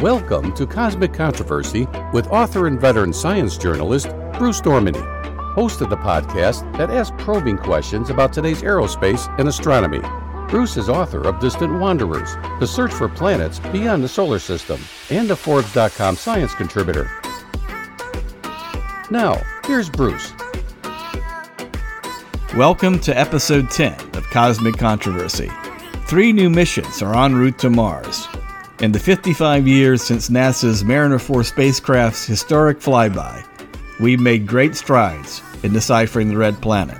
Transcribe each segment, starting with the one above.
Welcome to Cosmic Controversy with author and veteran science journalist Bruce Dorminey, host of the podcast that asks probing questions about today's aerospace and astronomy. Bruce is author of Distant Wanderers, The Search for Planets Beyond the Solar System, and a Forbes.com science contributor. Now, here's Bruce. Welcome to episode 10 of Cosmic Controversy. Three new missions are en route to Mars. In the 55 years since NASA's Mariner 4 spacecraft's historic flyby, we've made great strides in deciphering the red planet,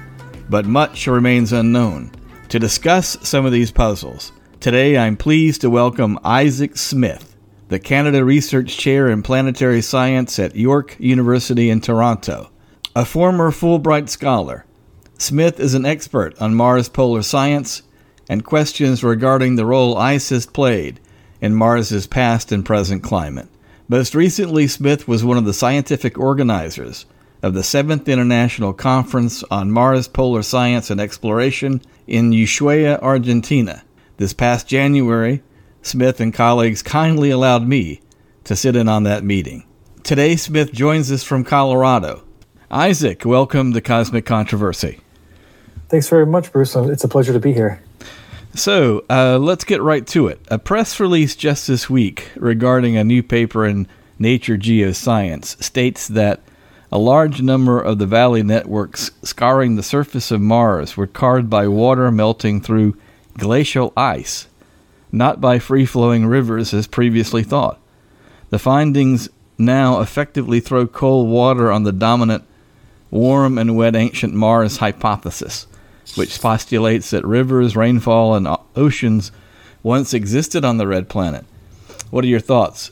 but much remains unknown. To discuss some of these puzzles, today I'm pleased to welcome Isaac Smith, the Canada Research Chair in Planetary Science at York University in Toronto. A former Fulbright scholar, Smith is an expert on Mars polar science and questions regarding the role has played in Mars's past and present climate. Most recently, Smith was one of the scientific organizers of the 7th International Conference on Mars Polar Science and Exploration in Ushuaia, Argentina. This past January, Smith and colleagues kindly allowed me to sit in on that meeting. Today, Smith joins us from Colorado. Isaac, welcome to Cosmic Controversy. Thanks very much, Bruce. It's a pleasure to be here. So uh, let's get right to it. A press release just this week regarding a new paper in Nature Geoscience states that a large number of the valley networks scarring the surface of Mars were carved by water melting through glacial ice, not by free flowing rivers as previously thought. The findings now effectively throw cold water on the dominant warm and wet ancient Mars hypothesis which postulates that rivers, rainfall, and oceans once existed on the red planet. What are your thoughts?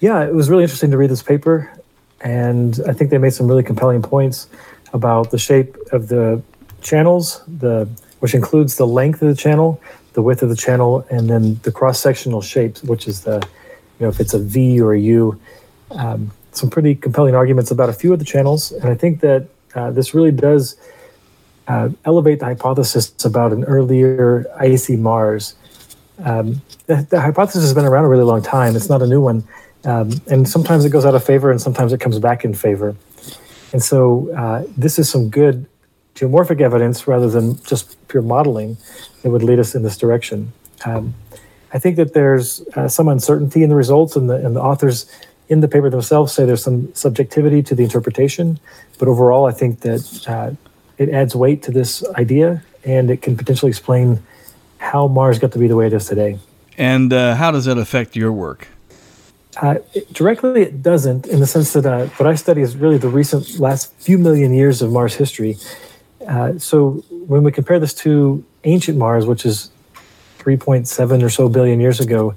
Yeah, it was really interesting to read this paper, and I think they made some really compelling points about the shape of the channels, the which includes the length of the channel, the width of the channel, and then the cross-sectional shapes, which is the, you know, if it's a V or a U. Um, some pretty compelling arguments about a few of the channels, and I think that uh, this really does uh, elevate the hypothesis about an earlier icy Mars. Um, the, the, hypothesis has been around a really long time. It's not a new one. Um, and sometimes it goes out of favor and sometimes it comes back in favor. And so uh, this is some good geomorphic evidence rather than just pure modeling that would lead us in this direction. Um, I think that there's uh, some uncertainty in the results, and the, and the authors in the paper themselves say there's some subjectivity to the interpretation. But overall, I think that uh, it adds weight to this idea and it can potentially explain how Mars got to be the way it is today. And uh, how does that affect your work? Uh, it, directly, it doesn't, in the sense that uh, what I study is really the recent last few million years of Mars history. Uh, so when we compare this to ancient Mars, which is 3.7 or so billion years ago,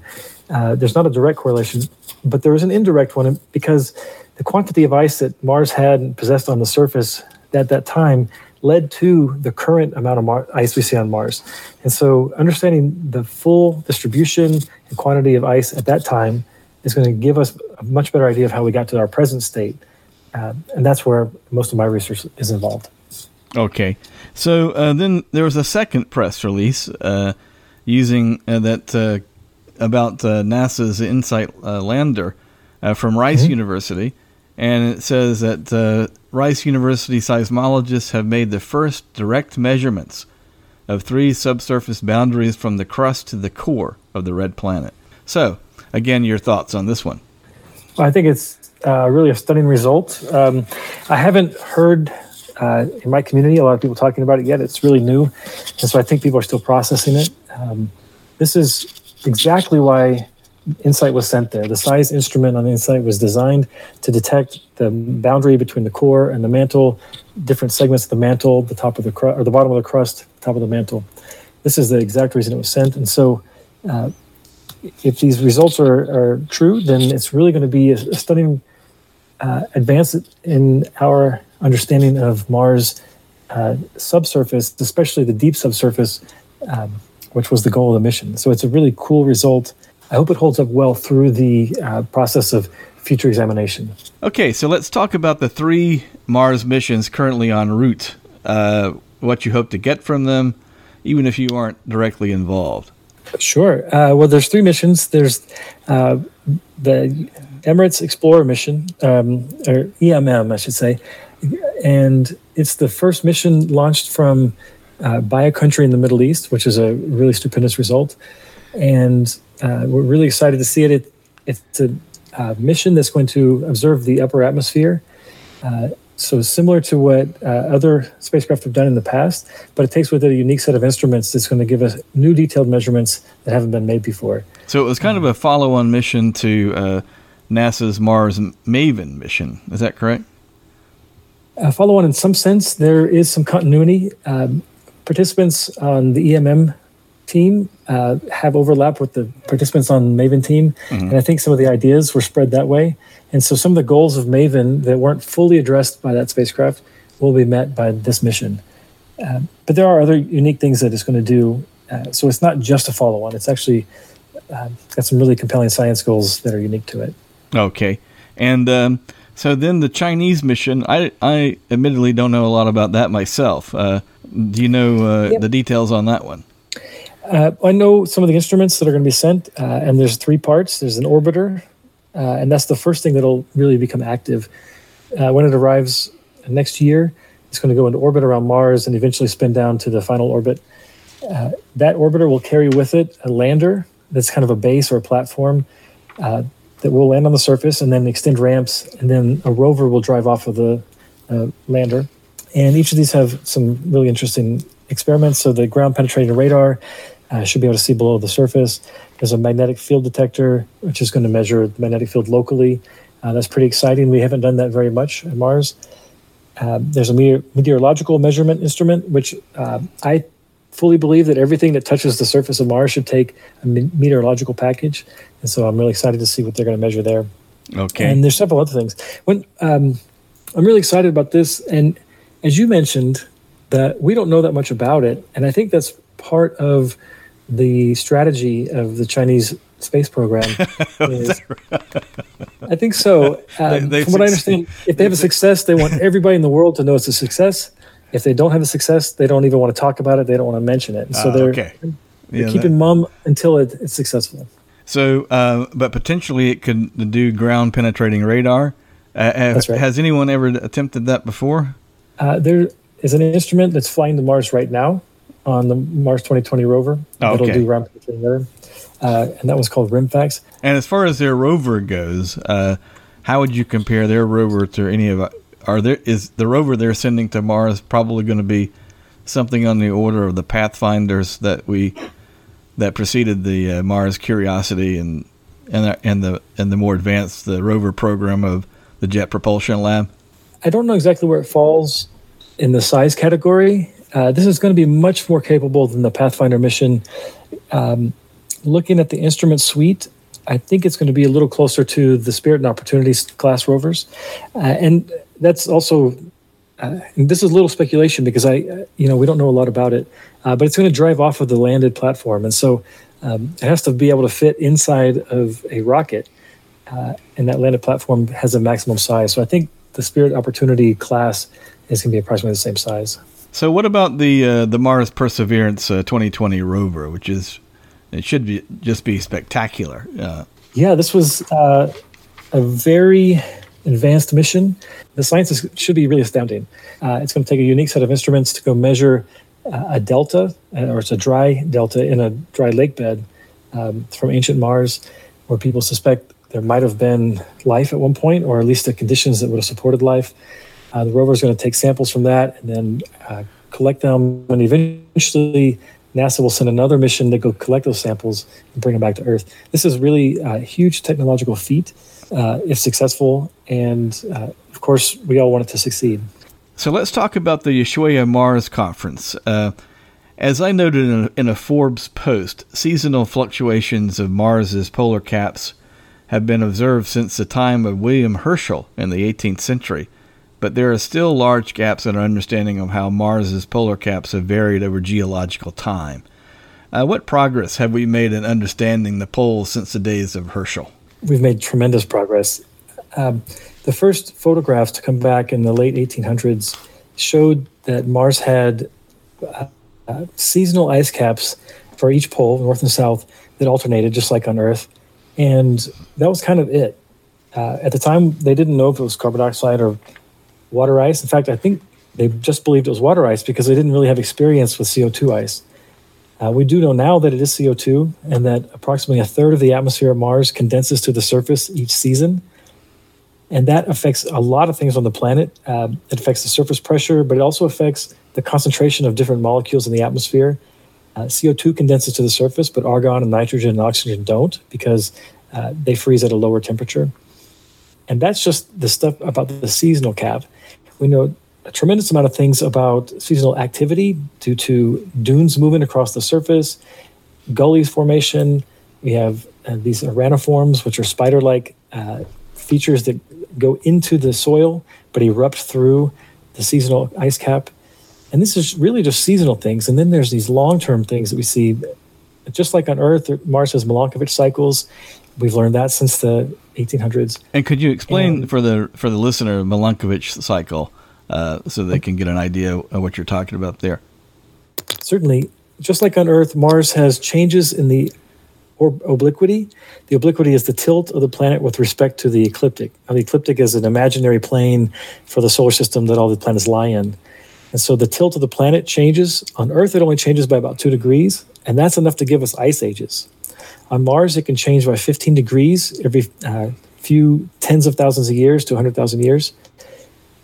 uh, there's not a direct correlation, but there is an indirect one because the quantity of ice that Mars had and possessed on the surface at that time led to the current amount of Mar- ice we see on Mars. And so, understanding the full distribution and quantity of ice at that time is going to give us a much better idea of how we got to our present state. Uh, and that's where most of my research is involved. Okay. So uh, then there was a second press release uh, using uh, that uh, about uh, NASA's InSight lander from Rice mm-hmm. University and it says that uh, Rice University seismologists have made the first direct measurements of three subsurface boundaries from the crust to the core of the red planet. So, again, your thoughts on this one? I think it's uh, really a stunning result. Um, I haven't heard uh, in my community a lot of people talking about it yet. It's really new, and so I think people are still processing it. Um, this is exactly why InSight was sent there. The SEIS instrument on InSight was designed to detect the boundary between the core and the mantle, different segments of the mantle, the top of the crust, or the bottom of the crust, top of the mantle. This is the exact reason it was sent. And so, uh, if these results are, are true, then it's really going to be a, a stunning uh, advance in our understanding of Mars' uh, subsurface, especially the deep subsurface, um, which was the goal of the mission. So it's a really cool result I hope it holds up well through the uh, process of future examination. Okay, so let's talk about the three Mars missions currently en route. Uh, what you hope to get from them, even if you aren't directly involved. Sure. Uh, well, there's three missions. There's uh, the Emirates Explorer mission, um, or EMM, I should say, and it's the first mission launched from uh, by a country in the Middle East, which is a really stupendous result. And uh, we're really excited to see it. it it's a uh, mission that's going to observe the upper atmosphere. Uh, so similar to what uh, other spacecraft have done in the past, but it takes with it a unique set of instruments that's going to give us new detailed measurements that haven't been made before. So it was kind of a follow-on mission to uh, NASA's Mars Maven mission. Is that correct? Uh, follow on in some sense. There is some continuity. Um, participants on the EMM team uh, have overlap with the participants on Maven team, mm-hmm. and I think some of the ideas were spread that way. And so some of the goals of Maven that weren't fully addressed by that spacecraft will be met by this mission. Uh, but there are other unique things that it's going to do. Uh, so it's not just a follow-on; it's actually uh, got some really compelling science goals that are unique to it. Okay, and. Um, so then the Chinese mission, I, I admittedly don't know a lot about that myself. Uh, do you know uh, yep. the details on that one? Uh, I know some of the instruments that are going to be sent, uh, and there's three parts. There's an orbiter, uh, and that's the first thing that'll really become active. Uh, when it arrives next year, it's going to go into orbit around Mars and eventually spin down to the final orbit. Uh, that orbiter will carry with it a lander that's kind of a base or a platform uh, that will land on the surface and then extend ramps, and then a rover will drive off of the lander. And each of these have some really interesting experiments. So the ground penetrating radar uh, should be able to see below the surface. There's a magnetic field detector, which is going to measure the magnetic field locally. Uh, that's pretty exciting. We haven't done that very much at Mars. Uh, there's a meteor- meteorological measurement instrument, which uh, I fully believe that everything that touches the surface of Mars should take a me- meteorological package. And so I'm really excited to see what they're going to measure there. Okay. And there's several other things. When um, I'm really excited about this, and as you mentioned, that we don't know that much about it, and I think that's part of the strategy of the Chinese space program. Is, I think so. Um, they, from what I understand, if they have a success, they want everybody in the world to know it's a success. If they don't have a success, they don't even want to talk about it. They don't want to mention it. And so uh, they're, okay. they're yeah, keeping that, mum until it, it's successful. So, uh, but potentially it could do ground penetrating radar. Uh, have, right. Has anyone ever attempted that before? Uh, there is an instrument that's flying to Mars right now on the Mars 2020 rover. Oh, okay. It'll do ground penetrating radar, uh, and that was called RIMFAX. And as far as their rover goes, uh, how would you compare their rover to any of? Are there is the rover they're sending to Mars probably going to be something on the order of the Pathfinders that we that preceded the uh, Mars Curiosity and and the, and the and the more advanced the rover program of the Jet Propulsion Lab? I don't know exactly where it falls in the size category. Uh, this is going to be much more capable than the Pathfinder mission. Um, looking at the instrument suite, I think it's going to be a little closer to the Spirit and Opportunities class rovers, uh, and that's also. Uh, and this is a little speculation because I, uh, you know, we don't know a lot about it, uh, but it's going to drive off of the landed platform, and so um, it has to be able to fit inside of a rocket, and that landed platform has a maximum size. So I think the Spirit Opportunity class is going to be approximately the same size. So, what about the uh, the Mars Perseverance uh, 2020 rover, which is it should be just be spectacular? Uh, yeah, this was uh, a very advanced mission. The science is, should be really astounding. Uh, it's going to take a unique set of instruments to go measure uh, a delta, or it's a dry delta in a dry lake bed um, from ancient Mars, where people suspect there might have been life at one point, or at least the conditions that would have supported life. Uh, the rover is going to take samples from that and then uh, collect them, and eventually NASA will send another mission to go collect those samples and bring them back to Earth. This is really a huge technological feat uh, if successful, and uh, of course, we all want it to succeed. So let's talk about the Ushuaia Mars conference. Uh, as I noted in a, in a Forbes post, seasonal fluctuations of Mars's polar caps have been observed since the time of William Herschel in the 18th century, but there are still large gaps in our understanding of how Mars's polar caps have varied over geological time. Uh, what progress have we made in understanding the poles since the days of Herschel? We've made tremendous progress. Um, the first photographs to come back in the late 1800s showed that Mars had uh, uh, seasonal ice caps for each pole, north and south, that alternated just like on Earth, and that was kind of it. Uh, at the time, they didn't know if it was carbon dioxide or water ice. In fact, I think they just believed it was water ice because they didn't really have experience with CO2 ice. Uh, we do know now that it is CO2 and that approximately a third of the atmosphere of Mars condenses to the surface each season. And that affects a lot of things on the planet. Uh, it affects the surface pressure, but it also affects the concentration of different molecules in the atmosphere. Uh, CO2 condenses to the surface, but argon and nitrogen and oxygen don't because uh, they freeze at a lower temperature. And that's just the stuff about the seasonal cap. We know a tremendous amount of things about seasonal activity due to dunes moving across the surface, gullies formation. We have uh, these araniforms, which are spider like uh, features that go into the soil but erupt through the seasonal ice cap. And this is really just seasonal things. And then there's these long term things that we see, just like on Earth, Mars has Milankovitch cycles. We've learned that since the 1800s. And could you explain and, for the for the listener Milankovitch cycle? Uh, so they can get an idea of what you're talking about there. Certainly. Just like on Earth, Mars has changes in the obliquity. The obliquity is the tilt of the planet with respect to the ecliptic. Now, the ecliptic is an imaginary plane for the solar system that all the planets lie in. And so the tilt of the planet changes. On Earth, it only changes by about two degrees, and that's enough to give us ice ages. On Mars, it can change by 15 degrees every uh, few tens of thousands of years to 100,000 years.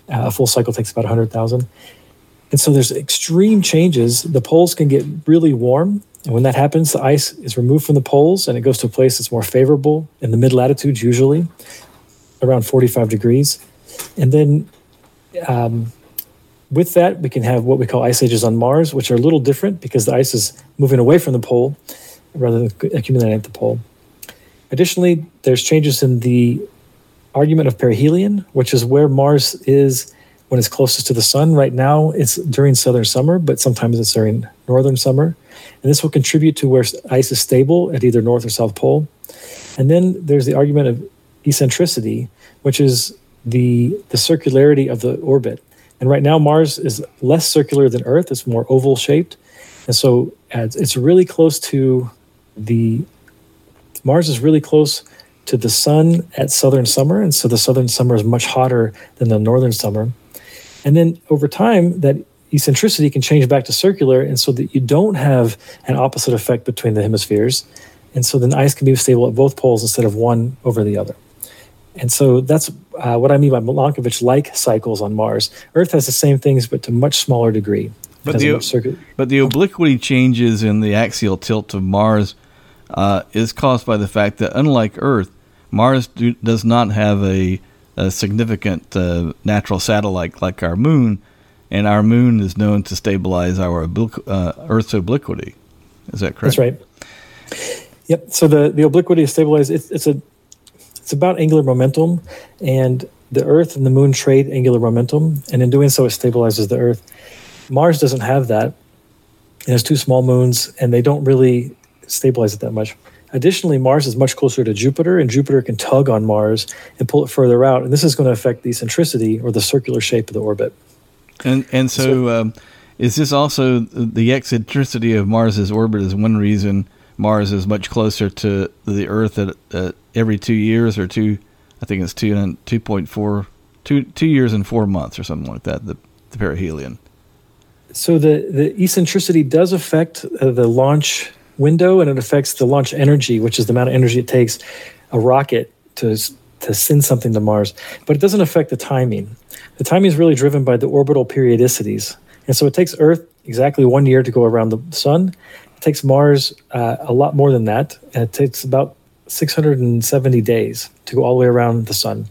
Uh, a full cycle takes about 100,000. And so there's extreme changes. The poles can get really warm. And when that happens, the ice is removed from the poles and it goes to a place that's more favorable in the mid latitudes, usually around 45 degrees. And then um, with that, we can have what we call ice ages on Mars, which are a little different because the ice is moving away from the pole rather than accumulating at the pole. Additionally, there's changes in the argument of perihelion, which is where Mars is when it's closest to the sun. Right now, it's during southern summer, but sometimes it's during northern summer. And this will contribute to where ice is stable at either north or south pole. And then there's the argument of eccentricity, which is the, the circularity of the orbit. And right now, Mars is less circular than Earth, it's more oval shaped. And so it's really close to the Mars is really close to the sun at southern summer. And so the southern summer is much hotter than the northern summer. And then over time, that eccentricity can change back to circular, and so that you don't have an opposite effect between the hemispheres. And so then ice can be stable at both poles instead of one over the other. And so that's uh, what I mean by Milankovitch like cycles on Mars. Earth has the same things, but to much smaller degree. But the, but the obliquity changes in the axial tilt of Mars uh, is caused by the fact that, unlike Earth, Mars do, does not have a, a significant uh, natural satellite like our moon, and our moon is known to stabilize our obliqu- uh, Earth's obliquity. Is that correct? That's right. Yep. So the, the obliquity is stabilized. It's, it's a it's about angular momentum, and the Earth and the Moon trade angular momentum, and in doing so, it stabilizes the Earth. Mars doesn't have that. It has two small moons, and they don't really stabilize it that much. Additionally, Mars is much closer to Jupiter, and Jupiter can tug on Mars and pull it further out. And this is going to affect the eccentricity or the circular shape of the orbit. And and so, so um, is this also the eccentricity of Mars's orbit is one reason Mars is much closer to the Earth at, at every two years or two, I think it's two and two point four, two two years and four months or something like that. The the perihelion. So the the eccentricity does affect uh, the launch window and it affects the launch energy, which is the amount of energy it takes a rocket to to send something to Mars. But it doesn't affect the timing. The timing is really driven by the orbital periodicities, and so it takes Earth exactly one year to go around the sun. It takes Mars uh, a lot more than that. It takes about 670 days to go all the way around the sun.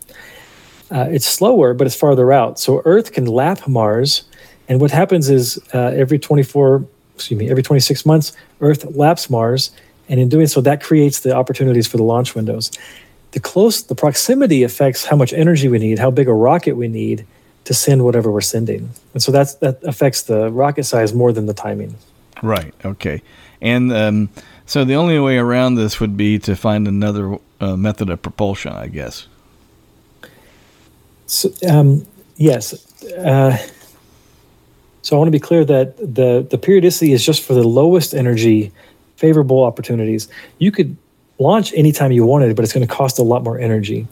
Uh, it's slower, but it's farther out. So Earth can lap Mars, and what happens is uh, every 24, excuse me, every 26 months, Earth laps Mars, and in doing so, that creates the opportunities for the launch windows. The close, the proximity affects how much energy we need, how big a rocket we need to send whatever we're sending, and so that's that affects the rocket size more than the timing. Right. Okay. And um, so the only way around this would be to find another uh, method of propulsion, I guess. So, um, yes. Uh, so I want to be clear that the, the periodicity is just for the lowest energy favorable opportunities. You could launch anytime you wanted, but it's going to cost a lot more energy.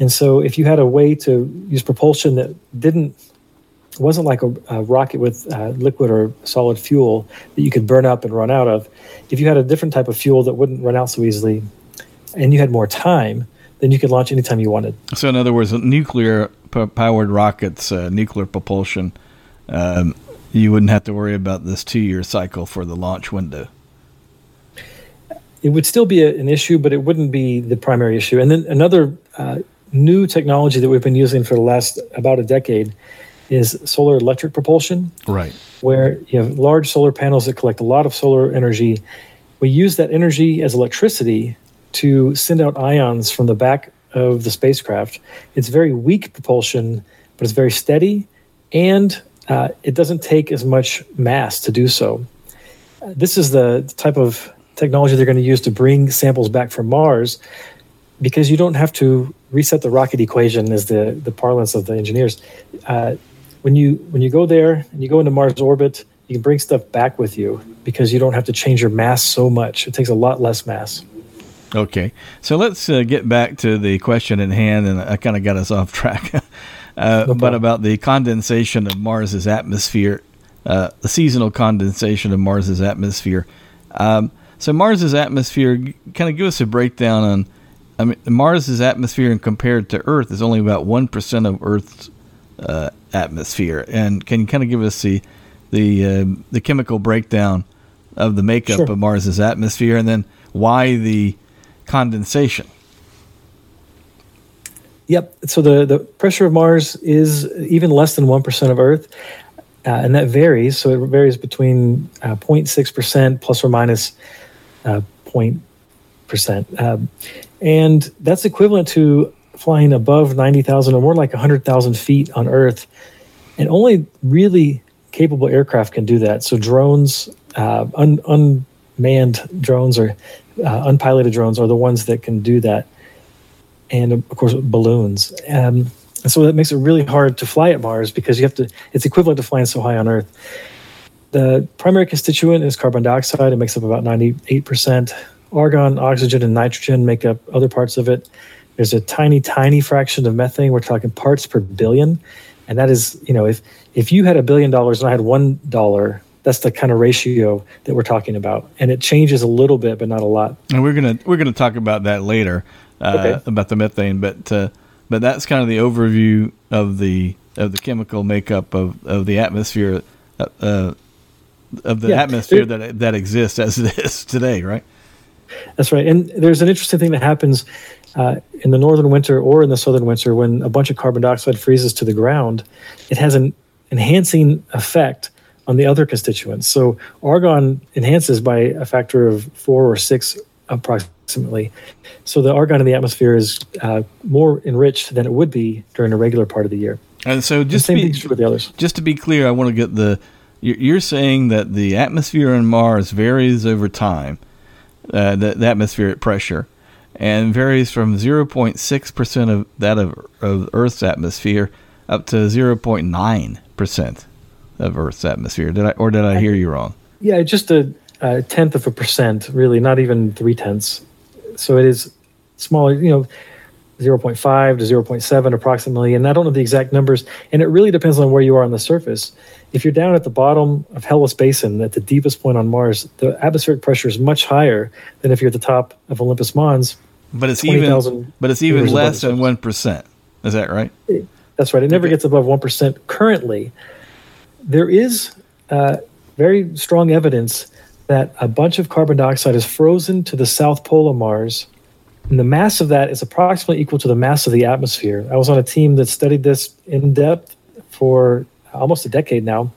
And so, if you had a way to use propulsion that didn't wasn't like a, a rocket with uh, liquid or solid fuel that you could burn up and run out of. If you had a different type of fuel that wouldn't run out so easily, and you had more time, then you could launch anytime you wanted. So, in other words, nuclear powered rockets, uh, nuclear propulsion, um, you wouldn't have to worry about this two year cycle for the launch window. It would still be a, an issue, but it wouldn't be the primary issue. And then another uh, new technology that we've been using for the last about a decade is solar electric propulsion. Right. Where you have large solar panels that collect a lot of solar energy. We use that energy as electricity to send out ions from the back of the spacecraft. It's very weak propulsion, but it's very steady, and uh, it doesn't take as much mass to do so. This is the type of technology they're going to use to bring samples back from Mars because you don't have to reset the rocket equation as the, the parlance of the engineers. Uh, when you when you go there and you go into Mars orbit, you can bring stuff back with you because you don't have to change your mass so much. It takes a lot less mass. Okay, so let's uh, get back to the question in hand, and I kind of got us off track. uh, no but about the condensation of Mars's atmosphere, uh, the seasonal condensation of Mars's atmosphere. Um, so Mars's atmosphere, kind of give us a breakdown on. I mean, Mars's atmosphere, and compared to Earth, is only about one percent of Earth's uh, atmosphere. And can you kind of give us the the uh, the chemical breakdown of the makeup sure. of Mars's atmosphere, and then why the condensation? Yep. So the, the pressure of Mars is even less than 1% of Earth. Uh, and that varies. So it varies between uh, 0.6% plus or minus uh, 0.percent. Um, and that's equivalent to flying above 90,000 or more like 100,000 feet on Earth. And only really capable aircraft can do that. So drones, uh, un, unmanned drones or uh, unpiloted drones are the ones that can do that. And of course, balloons. Um, and so that makes it really hard to fly at Mars because you have to, it's equivalent to flying so high on Earth. The primary constituent is carbon dioxide. It makes up about 98%. Argon, oxygen, and nitrogen make up other parts of it. There's a tiny, tiny fraction of methane. We're talking parts per billion. And that is, you know, if if you had a billion dollars and I had one dollar, that's the kind of ratio that we're talking about. And it changes a little bit, but not a lot. And we're gonna we're gonna talk about that later okay. about the methane, but uh, but that's kind of the overview of the of the chemical makeup of, of the atmosphere uh, uh of the yeah. atmosphere that that exists as it is today, right? That's right. And there's an interesting thing that happens uh, in the northern winter or in the southern winter when a bunch of carbon dioxide freezes to the ground. It has an enhancing effect on the other constituents. So argon enhances by a factor of four or six approximately. So the argon in the atmosphere is uh, more enriched than it would be during a regular part of the year. And so just the to be, with the others. Just to be clear, I want to get the you're saying that the atmosphere on Mars varies over time uh, the, the, atmospheric pressure, and varies from 0.6% of that of, of Earth's atmosphere up to 0.9% of Earth's atmosphere. Did I or did I hear you wrong? Yeah, just a, a tenth of a percent, really, not even three tenths. So it is smaller. You know, 0.5 to 0.7 approximately. And I don't know the exact numbers. And it really depends on where you are on the surface. If you're down at the bottom of Hellas Basin, at the deepest point on Mars, the atmospheric pressure is much higher than if you're at the top of Olympus Mons. But it's even but it's even less than one percent. Is that right? It, that's right. It never okay. gets above one percent currently. There is uh, very strong evidence that a bunch of carbon dioxide is frozen to the south pole of Mars and the mass of that is approximately equal to the mass of the atmosphere. I was on a team that studied this in depth for almost a decade now.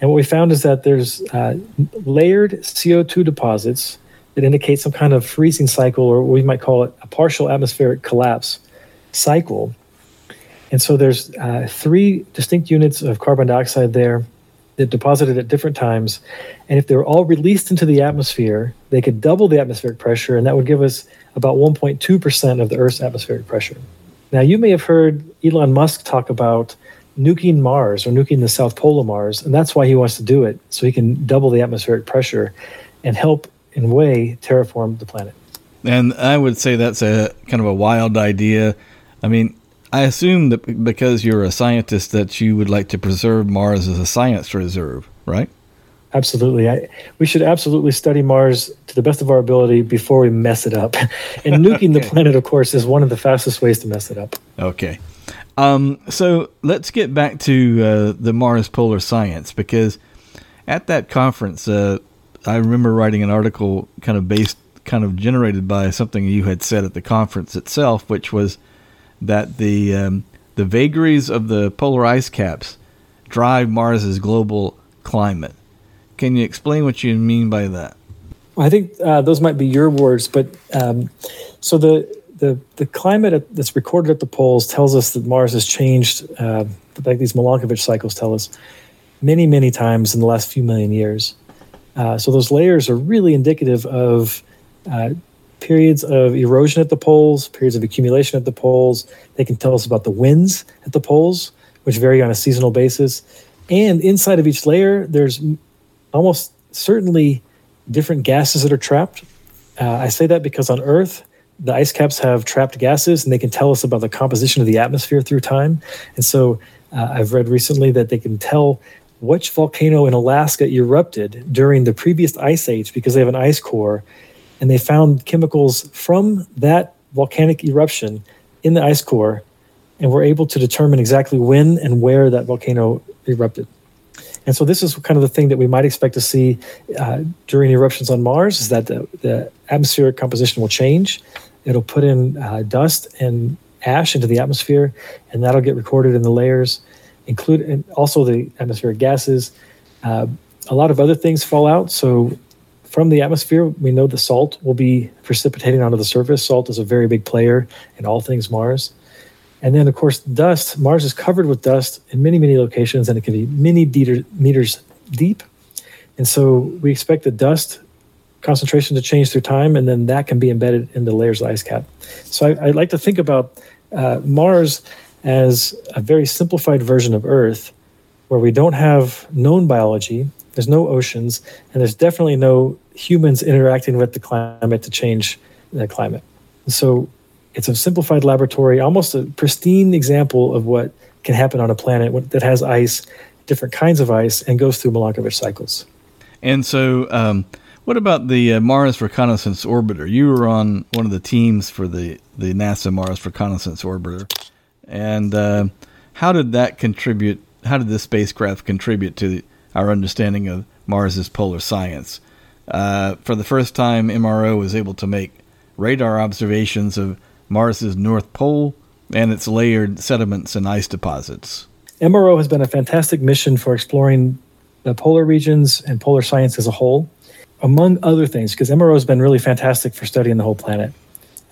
And what we found is that there's uh, layered CO2 deposits that indicate some kind of freezing cycle, or we might call it a partial atmospheric collapse cycle. And so there's uh, three distinct units of carbon dioxide there that deposited at different times. And if they were all released into the atmosphere, they could double the atmospheric pressure, and that would give us about 1.2% of the Earth's atmospheric pressure. Now, you may have heard Elon Musk talk about nuking Mars or nuking the South Pole of Mars, and that's why he wants to do it, so he can double the atmospheric pressure and help in way terraform the planet. And I would say that's a kind of a wild idea. I mean, I assume that because you're a scientist that you would like to preserve Mars as a science reserve, right? Absolutely. I, we should absolutely study Mars to the best of our ability before we mess it up. And nuking okay. the planet, of course, is one of the fastest ways to mess it up. Okay. Um, so let's get back to uh, the Mars Polar Science because at that conference, uh, I remember writing an article kind of based, kind of generated by something you had said at the conference itself, which was that the um, the vagaries of the polar ice caps drive Mars's global climate. Can you explain what you mean by that? I think uh, those might be your words, but um, so the the the climate that's recorded at the poles tells us that Mars has changed, uh, like these Milankovitch cycles tell us, many many times in the last few million years. Uh, so those layers are really indicative of uh, periods of erosion at the poles, periods of accumulation at the poles. They can tell us about the winds at the poles, which vary on a seasonal basis. And inside of each layer, there's almost certainly different gases that are trapped. Uh, I say that because on Earth, the ice caps have trapped gases and they can tell us about the composition of the atmosphere through time. And so uh, I've read recently that they can tell which volcano in Alaska erupted during the previous ice age because they have an ice core. And they found chemicals from that volcanic eruption in the ice core and were able to determine exactly when and where that volcano erupted. And so this is kind of the thing that we might expect to see uh, during eruptions on Mars is that the, the, atmospheric composition will change. It'll put in uh, dust and ash into the atmosphere, and that'll get recorded in the layers, include also the atmospheric gases. Uh, a lot of other things fall out. So from the atmosphere, we know the salt will be precipitating onto the surface. Salt is a very big player in all things Mars. And then, of course, dust. Mars is covered with dust in many, many locations, and it can be many meters deep. And so we expect the dust concentration to change through time, and then that can be embedded in the layers of ice cap. So I, I like to think about uh, Mars as a very simplified version of Earth, where we don't have known biology, there's no oceans, and there's definitely no humans interacting with the climate to change the climate. so it's a simplified laboratory, almost a pristine example of what can happen on a planet that has ice, different kinds of ice, and goes through Milankovitch cycles. And so, um, what about the uh, Mars Reconnaissance Orbiter? You were on one of the teams for the, the NASA Mars Reconnaissance Orbiter. And uh, how did that contribute? How did this spacecraft contribute to our understanding of Mars's polar science? Uh, for the first time, MRO was able to make radar observations of Mars's North Pole, and its layered sediments and ice deposits. MRO has been a fantastic mission for exploring the polar regions and polar science as a whole, among other things, because MRO has been really fantastic for studying the whole planet.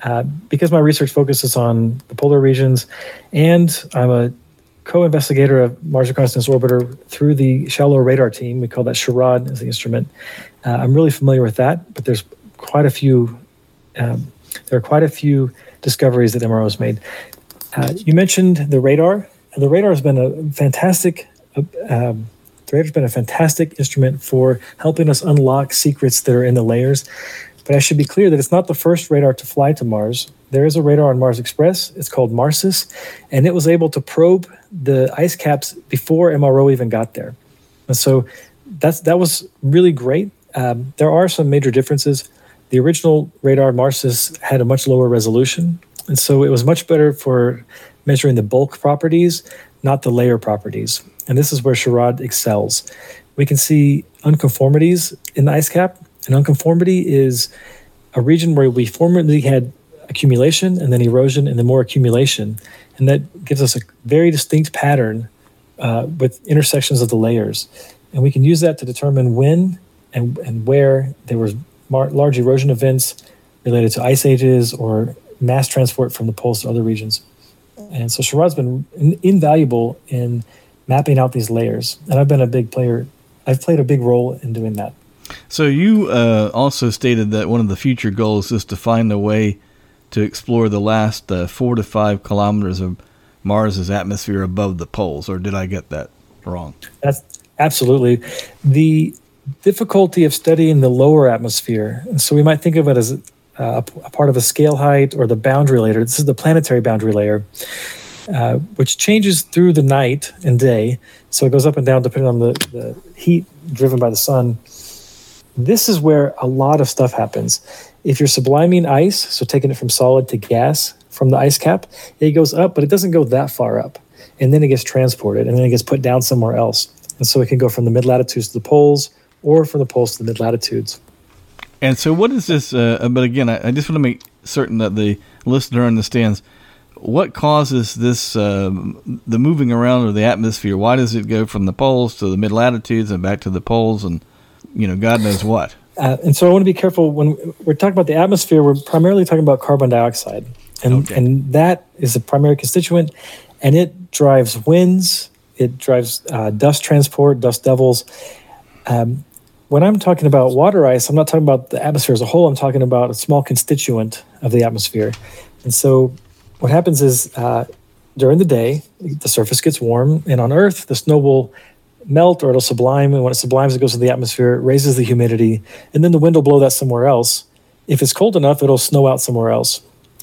Uh, because my research focuses on the polar regions, and I'm a co-investigator of Mars Reconnaissance Orbiter through the shallow radar team. We call that SHARAD as the instrument. Uh, I'm really familiar with that, but there's quite a few. Um, there are quite a few discoveries that MRO has made. Uh, you mentioned the radar. The radar has been a fantastic. Uh, um, the radar's been a fantastic instrument for helping us unlock secrets that are in the layers. But I should be clear that it's not the first radar to fly to Mars. There is a radar on Mars Express. It's called MARSIS, and it was able to probe the ice caps before MRO even got there. And so that's that was really great. Um, there are some major differences. The original radar MARSIS had a much lower resolution, and so it was much better for measuring the bulk properties, not the layer properties. And this is where SHARAD excels. We can see unconformities in the ice cap. An unconformity is a region where we formerly had accumulation and then erosion and then more accumulation. And that gives us a very distinct pattern uh, with intersections of the layers. And we can use that to determine when and, and where there were mar- large erosion events related to ice ages or mass transport from the poles to other regions. And so SHARAD's been in- invaluable in mapping out these layers. And I've been a big player, I've played a big role in doing that. So you uh, also stated that one of the future goals is to find a way to explore the last uh, four to five kilometers of Mars's atmosphere above the poles, or did I get that wrong? That's absolutely the difficulty of studying the lower atmosphere. So we might think of it as uh, a part of a scale height or the boundary layer. This is the planetary boundary layer, uh, which changes through the night and day. So it goes up and down depending on the, the heat driven by the sun. This is where a lot of stuff happens. If you're subliming ice, so taking it from solid to gas from the ice cap, it goes up, but it doesn't go that far up. And then it gets transported and then it gets put down somewhere else. And so it can go from the mid latitudes to the poles or from the poles to the mid latitudes. And so, what is this? Uh, but again, I, I, just want to make certain that the listener understands what causes this uh, the moving around of the atmosphere. Why does it go from the poles to the mid latitudes and back to the poles, and you know, God knows what. Uh, and so, I want to be careful when we're talking about the atmosphere. We're primarily talking about carbon dioxide, and okay. and that is a primary constituent, and it drives winds, it drives uh, dust transport, dust devils. Um, when I'm talking about water ice, I'm not talking about the atmosphere as a whole. I'm talking about a small constituent of the atmosphere. And so, what happens is uh, during the day, the surface gets warm, and on Earth, the snow will melt or it'll sublime. And when it sublimes, it goes to the atmosphere, it raises the humidity, and then the wind will blow that somewhere else. If it's cold enough, it'll snow out somewhere else.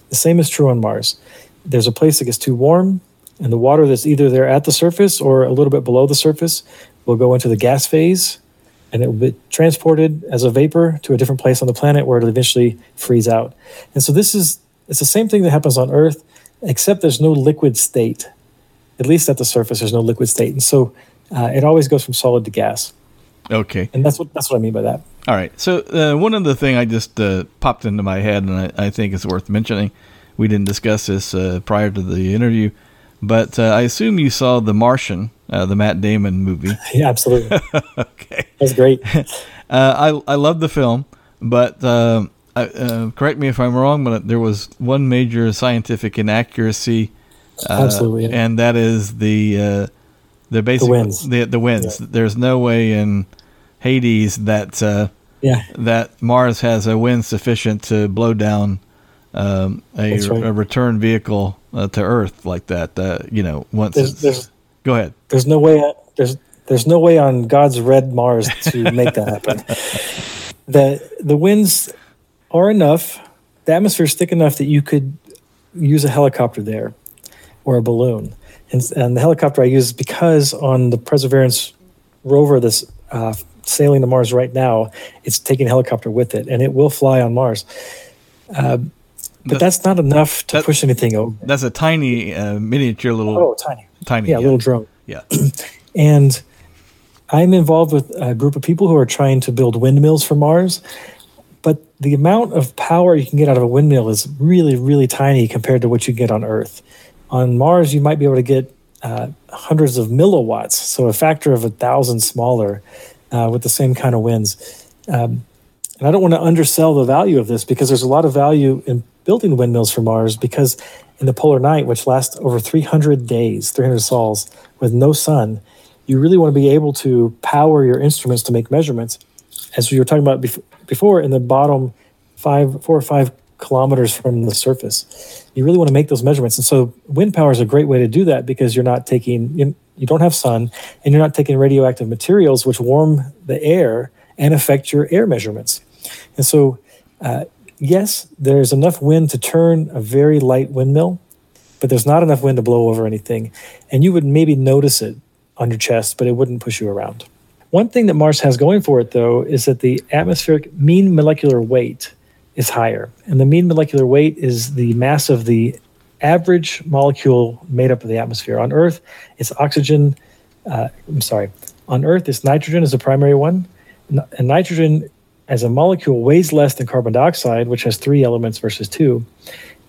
The same is true on Mars. There's a place that gets too warm, and the water that's either there at the surface or a little bit below the surface will go into the gas phase and it will be transported as a vapor to a different place on the planet where it'll eventually freeze out. And so this is it's the same thing that happens on Earth, except there's no liquid state. At least at the surface, there's no liquid state, and so uh, it always goes from solid to gas. Okay, and that's what that's what I mean by that. All right. So uh, one other thing I just uh, popped into my head, and I, I, think it's worth mentioning. We didn't discuss this uh, prior to the interview, but uh, I assume you saw The Martian uh, the Matt Damon movie. Yeah, absolutely. okay, that's great. Uh, I I love the film, but I, correct me if I'm wrong, but there was one major scientific inaccuracy. Absolutely, yeah. and that is the uh, the basic the winds. The, the winds. Yeah. There's no way in Hades that yeah. that Mars has a wind sufficient to blow down um, a, right. a, return vehicle uh, to Earth like that. Uh, you know, once there's, there's, Go ahead. There's no way. There's there's no way on God's red Mars to make that happen. the the winds are enough. The atmosphere is thick enough that you could use a helicopter there or a balloon. And, and the helicopter I use is because on the Perseverance rover that's uh, sailing to Mars right now, it's taking a helicopter with it, and it will fly on Mars. Uh, but that's not enough to that, push anything over. That's a tiny, uh, miniature little. Oh, tiny. Tiny. Yeah, yeah. little drone. Yeah. and I'm involved with a group of people who are trying to build windmills for Mars. But the amount of power you can get out of a windmill is really, really tiny compared to what you get on Earth. On Mars, you might be able to get uh, hundreds of milliwatts, so a factor of a thousand smaller uh, with the same kind of winds. Um, and I don't want to undersell the value of this because there's a lot of value in building windmills for Mars because in the polar night, which lasts over 300 days, 300 sols, with no sun, you really want to be able to power your instruments to make measurements. As we were talking about before, in the bottom five, four or five kilometers from the surface, you really want to make those measurements. And so, wind power is a great way to do that because you're not taking, you, don't have sun, and you're not taking radioactive materials which warm the air and affect your air measurements. And so, uh, yes, there's enough wind to turn a very light windmill, but there's not enough wind to blow over anything. And you would maybe notice it on your chest, but it wouldn't push you around. One thing that Mars has going for it, though, is that the atmospheric mean molecular weight is higher. And the mean molecular weight is the mass of the average molecule made up of the atmosphere. On Earth, it's oxygen. Uh, I'm sorry. On Earth, it's nitrogen is the primary one. And nitrogen as a molecule weighs less than carbon dioxide, which has three elements versus two.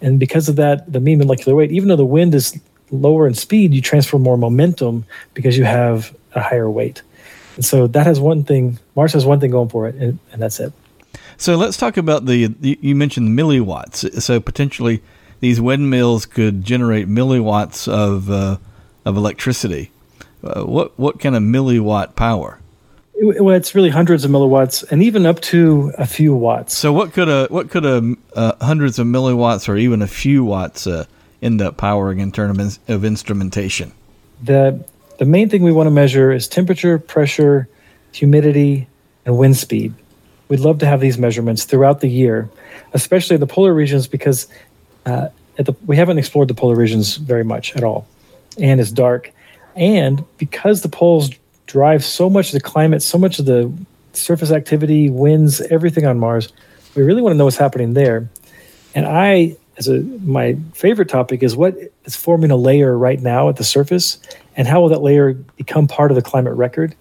And because of that, the mean molecular weight, even though the wind is lower in speed, you transfer more momentum because you have a higher weight. And so that has one thing, Mars has one thing going for it, and, and that's it. So let's talk about the, you mentioned milliwatts. So potentially these windmills could generate milliwatts of, uh, of electricity. Uh, what, what kind of milliwatt power? well, it's really hundreds of milliwatts and even up to a few watts. So what could a what could a uh, hundreds of milliwatts or even a few watts uh, end up powering in terms of instrumentation? The the main thing we want to measure is temperature, pressure, humidity, and wind speed. We'd love to have these measurements throughout the year, especially the polar regions, because uh, the, we haven't explored the polar regions very much at all, and it's dark. And because the poles drive so much of the climate, so much of the surface activity, winds, everything on Mars, we really want to know what's happening there. And I, as a my favorite topic, is what is forming a layer right now at the surface, and how will that layer become part of the climate record?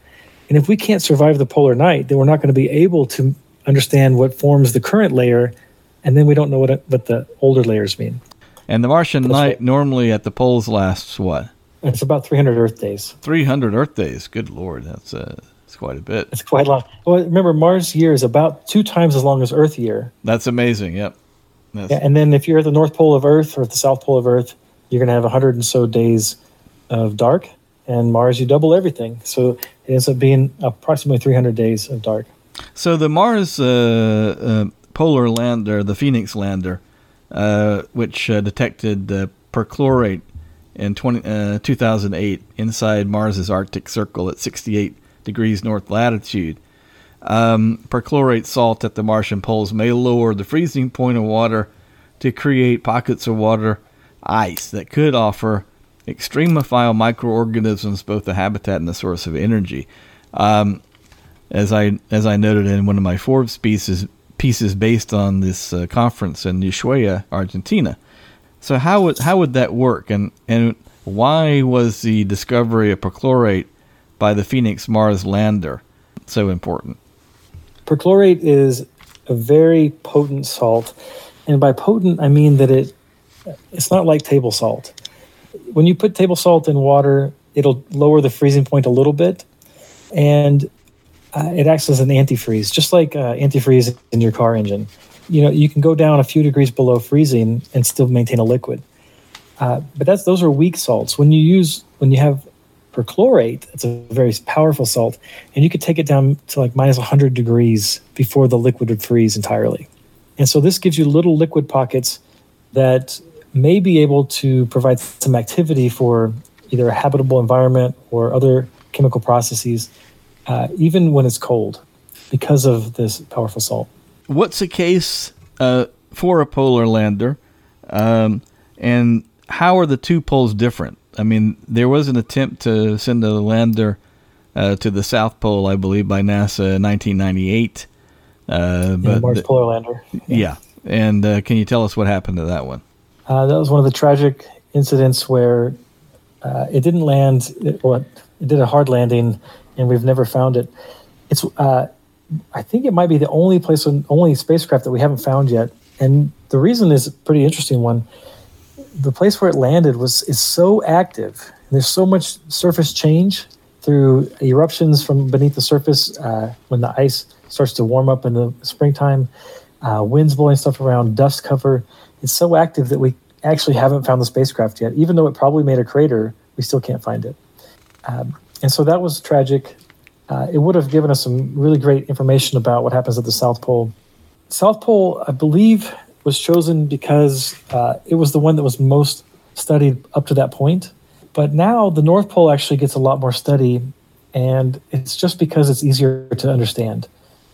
And if we can't survive the polar night, then we're not going to be able to understand what forms the current layer, and then we don't know what what the older layers mean. And the Martian That's night right. normally at the poles lasts what? It's about 300 Earth days. 300 Earth days. Good lord, that's uh, that's quite a bit. It's quite long. Well, remember Mars year is about two times as long as Earth year. That's amazing. Yep. That's... Yeah, and then if you're at the North Pole of Earth or at the South Pole of Earth, you're going to have 100 and so days of dark, and Mars you double everything. So it ends up being approximately 300 days of dark. So the Mars uh, uh, polar lander, the Phoenix lander, uh, which uh, detected perchlorate in 20, uh, 2008 inside Mars's Arctic Circle at 68 degrees north latitude. Um, perchlorate salt at the Martian poles may lower the freezing point of water to create pockets of water ice that could offer extremophile microorganisms both the habitat and the source of energy. Um, as I as I noted in one of my Forbes pieces pieces based on this uh, conference in Ushuaia, Argentina. So how would how would that work, and and why was the discovery of perchlorate by the Phoenix Mars lander so important? Perchlorate is a very potent salt, and by potent I mean that it it's not like table salt. When you put table salt in water, it'll lower the freezing point a little bit, and uh, it acts as an antifreeze, just like uh, antifreeze in your car engine you know you can go down a few degrees below freezing and still maintain a liquid. Uh, but that's those are weak salts. When you use when you have perchlorate, it's a very powerful salt, and you could take it down to like minus 100 degrees before the liquid would freeze entirely. And so this gives you little liquid pockets that may be able to provide some activity for either a habitable environment or other chemical processes, uh, even when it's cold, because of this powerful salt what's the case uh, for a polar lander, um, and how are the two poles different? I mean, there was an attempt to send a lander uh, to the South Pole, I believe, by NASA in 1998. Uh, but yeah, Mars the, Polar Lander. Yeah, yeah. and uh, can you tell us what happened to that one? Uh, that was one of the tragic incidents where uh, it didn't land. It, it did a hard landing, and we've never found it. It's uh, I think it might be the only place, only spacecraft that we haven't found yet. And the reason is a pretty interesting one. The place where it landed was is so active. There's so much surface change through eruptions from beneath the surface uh, when the ice starts to warm up in the springtime, uh, winds blowing stuff around, dust cover. It's so active that we actually haven't found the spacecraft yet. Even though it probably made a crater, we still can't find it. Um, and so that was tragic uh, it would have given us some really great information about what happens at the South Pole. South Pole, I believe, was chosen because uh, it was the one that was most studied up to that point. But now the North Pole actually gets a lot more study, and it's just because it's easier to understand.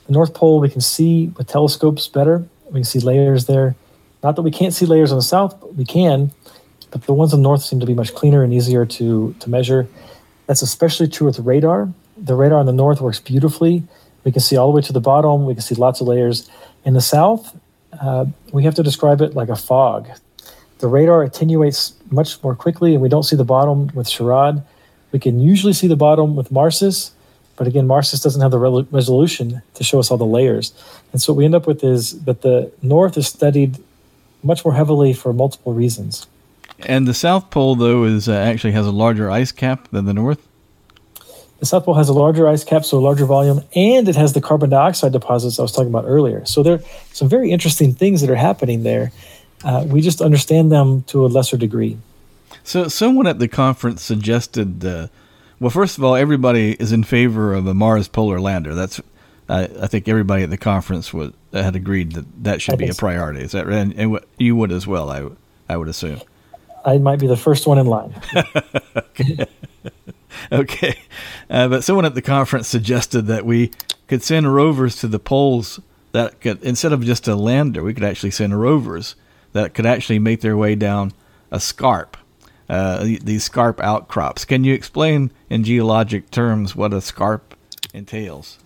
The North Pole, we can see with telescopes better. We can see layers there. Not that we can't see layers in the South, but we can, but the ones in the North seem to be much cleaner and easier to, to measure. That's especially true with radar the radar in the north works beautifully. We can see all the way to the bottom. We can see lots of layers. In the south, uh, we have to describe it like a fog. The radar attenuates much more quickly, and we don't see the bottom with SHARAD. We can usually see the bottom with MARSIS, but again, MARSIS doesn't have the re- resolution to show us all the layers. And so what we end up with is that the north is studied much more heavily for multiple reasons. And the South Pole, though, is uh, actually has a larger ice cap than the North. The South Pole has a larger ice cap, so a larger volume, and it has the carbon dioxide deposits I was talking about earlier. So there are some very interesting things that are happening there. Uh, we just understand them to a lesser degree. So someone at the conference suggested, uh, well, first of all, everybody is in favor of a Mars polar lander. That's uh, I think everybody at the conference would had agreed that that should I be a priority. Is that right? And, and you would as well, I, I would assume. I might be the first one in line. okay. Uh, but someone at the conference suggested that we could send rovers to the poles that could, instead of just a lander, we could actually send rovers that could actually make their way down a scarp, uh, these scarp outcrops. Can you explain in geologic terms what a scarp entails?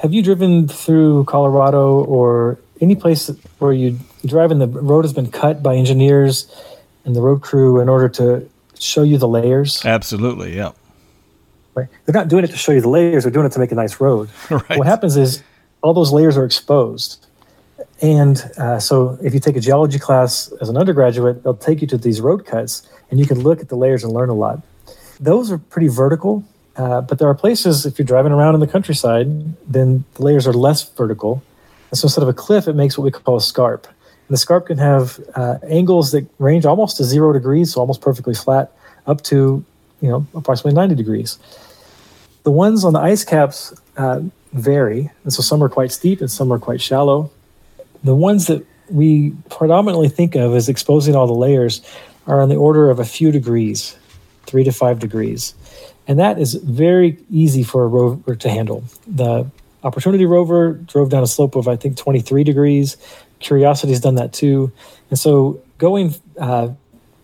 Have you driven through Colorado or any place where you drive and the road has been cut by engineers and the road crew in order to show you the layers? Absolutely, yeah. Right. They're not doing it to show you the layers, they're doing it to make a nice road. Right. What happens is all those layers are exposed. And uh, so if you take a geology class as an undergraduate, they'll take you to these road cuts and you can look at the layers and learn a lot. Those are pretty vertical, uh, but there are places, if you're driving around in the countryside, then the layers are less vertical. And so instead of a cliff, it makes what we call a scarp. And the scarp can have uh, angles that range almost to zero degrees, so almost perfectly flat, up to you know approximately 90 degrees. The ones on the ice caps uh, vary, and so some are quite steep and some are quite shallow. The ones that we predominantly think of as exposing all the layers are on the order of a few degrees, three to five degrees. And that is very easy for a rover to handle. The Opportunity rover drove down a slope of, I think, 23 degrees. Curiosity's done that too. And so going uh,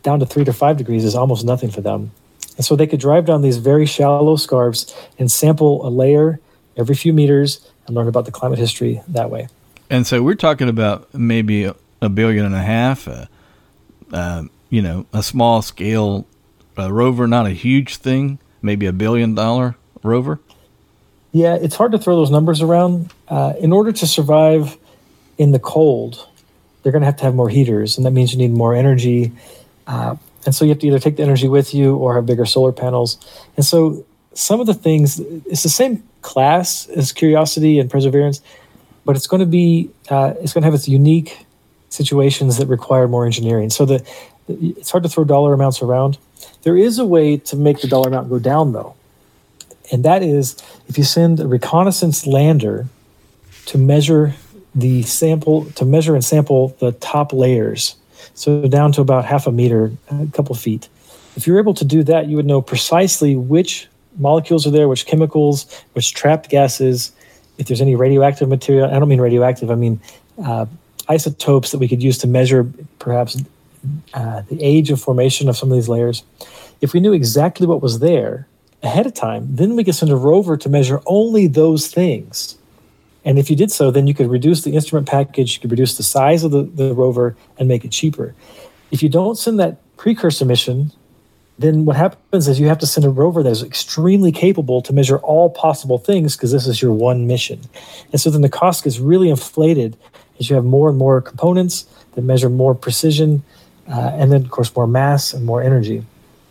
down to three to five degrees is almost nothing for them. And so they could drive down these very shallow scarps and sample a layer every few meters and learn about the climate history that way. And so we're talking about maybe a, a billion and a half, uh, uh, you know, a small scale uh, rover, not a huge thing, maybe a billion dollar rover. Yeah, it's hard to throw those numbers around. Uh, in order to survive in the cold, they're going to have to have more heaters, and that means you need more energy. Uh, and so you have to either take the energy with you or have bigger solar panels. And so some of the things, it's the same class as Curiosity and Perseverance, but it's going to be, uh, it's going to have its unique situations that require more engineering. So that it's hard to throw dollar amounts around. There is a way to make the dollar amount go down, though and that is if you send a reconnaissance lander to measure the sample to measure and sample the top layers so down to about half a meter a couple feet. If you're able to do that you would know precisely which molecules are there which chemicals which trapped gases if there's any radioactive material. I don't mean radioactive i mean uh, isotopes that we could use to measure perhaps uh, the age of formation of some of these layers if we knew exactly what was there ahead of time, then we could send a rover to measure only those things. And if you did so, then you could reduce the instrument package, you could reduce the size of the, the rover and make it cheaper. If you don't send that precursor mission, then what happens is you have to send a rover that is extremely capable to measure all possible things because this is your one mission. And so then the cost gets really inflated as you have more and more components that measure more precision, uh, and then, of course, more mass and more energy.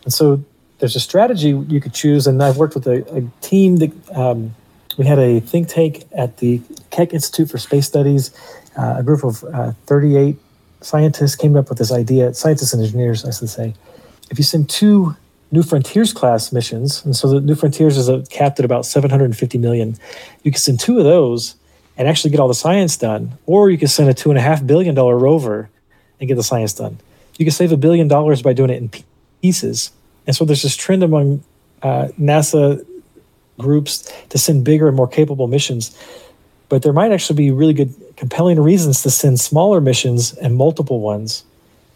And so there's a strategy you could choose, and I've worked with a, a team that um, we had a think tank at the Keck Institute for Space Studies. Uh, a group of uh, 38 scientists came up with this idea, scientists and engineers, I should say. If you send two New Frontiers class missions, and so the New Frontiers is a, capped at about 750 million, you can send two of those and actually get all the science done, or you can send a two and a half billion dollar rover and get the science done. You can save a billion dollars by doing it in pieces and so there's this trend among uh, NASA groups to send bigger and more capable missions. But there might actually be really good, compelling reasons to send smaller missions and multiple ones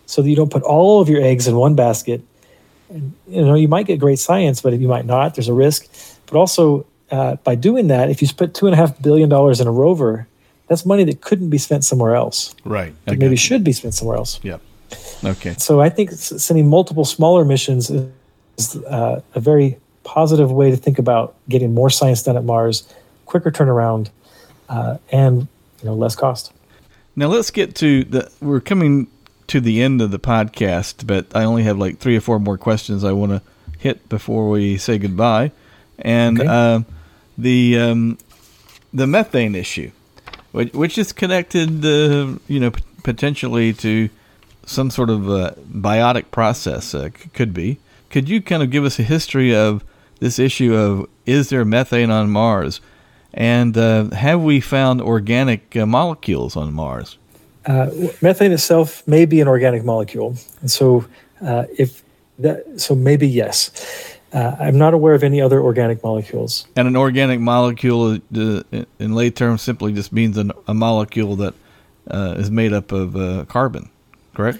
so that you don't put all of your eggs in one basket. And, you know, you might get great science, but you might not. There's a risk. But also, uh, by doing that, if you put two and a half billion dollars in a rover, that's money that couldn't be spent somewhere else. Right. That maybe should be spent somewhere else. Yep. Okay. So I think sending multiple smaller missions is uh, a very positive way to think about getting more science done at Mars, quicker turnaround, uh, and you know less cost. Now let's get to the. We're coming to the end of the podcast, but I only have like three or four more questions I want to hit before we say goodbye, and okay. uh, the um, the methane issue, which, which is connected, uh, you know, p- potentially to some sort of uh, biotic process. Uh, c- could be. Could you kind of give us a history of this issue of is there methane on Mars, and uh, have we found organic uh, molecules on Mars? Uh, methane itself may be an organic molecule, and so uh, if that, so maybe yes. Uh, I'm not aware of any other organic molecules. And an organic molecule, uh, in lay terms, simply just means an, a molecule that uh, is made up of uh, carbon, correct?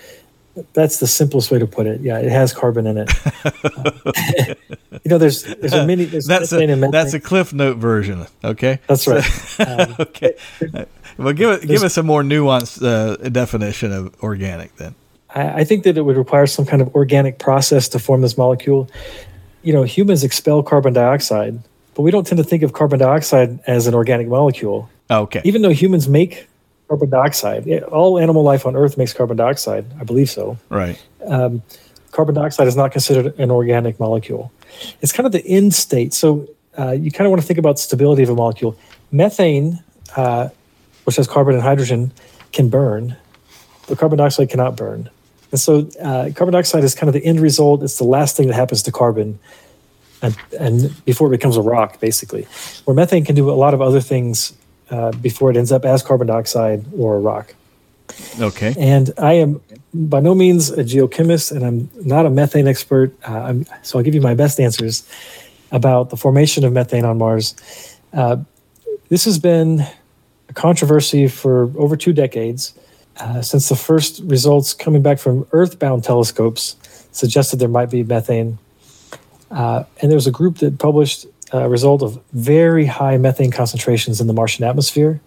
That's the simplest way to put it. Yeah, it has carbon in it. you know, there's there's a mini. There's that's a that's a Cliff Note version. Okay, that's right. Um, okay, well, give it give us a more nuanced uh, definition of organic then. I, I think that it would require some kind of organic process to form this molecule. You know, humans expel carbon dioxide, but we don't tend to think of carbon dioxide as an organic molecule. Okay. Even though humans make carbon dioxide. All animal life on Earth makes carbon dioxide. I believe so. Right. Um, carbon dioxide is not considered an organic molecule. It's kind of the end state. So uh, you kind of want to think about stability of a molecule. Methane, uh, which has carbon and hydrogen, can burn, but carbon dioxide cannot burn. And so uh, carbon dioxide is kind of the end result. It's the last thing that happens to carbon. And, and before it becomes a rock, basically, where methane can do a lot of other things uh, before it ends up as carbon dioxide or a rock. Okay. And I am by no means a geochemist, and I'm not a methane expert. Uh, so I'll give you my best answers about the formation of methane on Mars. Uh, this has been a controversy for over two decades, uh, since the first results coming back from Earthbound telescopes suggested there might be methane. Uh, and there was a group that published a result of very high methane concentrations in the Martian atmosphere.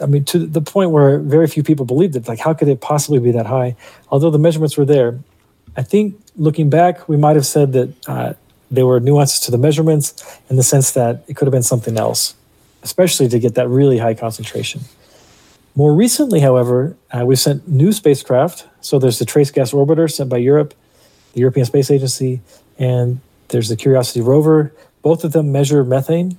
I mean, to the point where very few people believed it. Like, how could it possibly be that high? Although the measurements were there, I think looking back, we might have said that uh, there were nuances to the measurements in the sense that it could have been something else, especially to get that really high concentration. More recently, however, uh, we've sent new spacecraft. So there's the Trace Gas Orbiter sent by Europe, the European Space Agency, and there's the Curiosity rover both of them measure methane.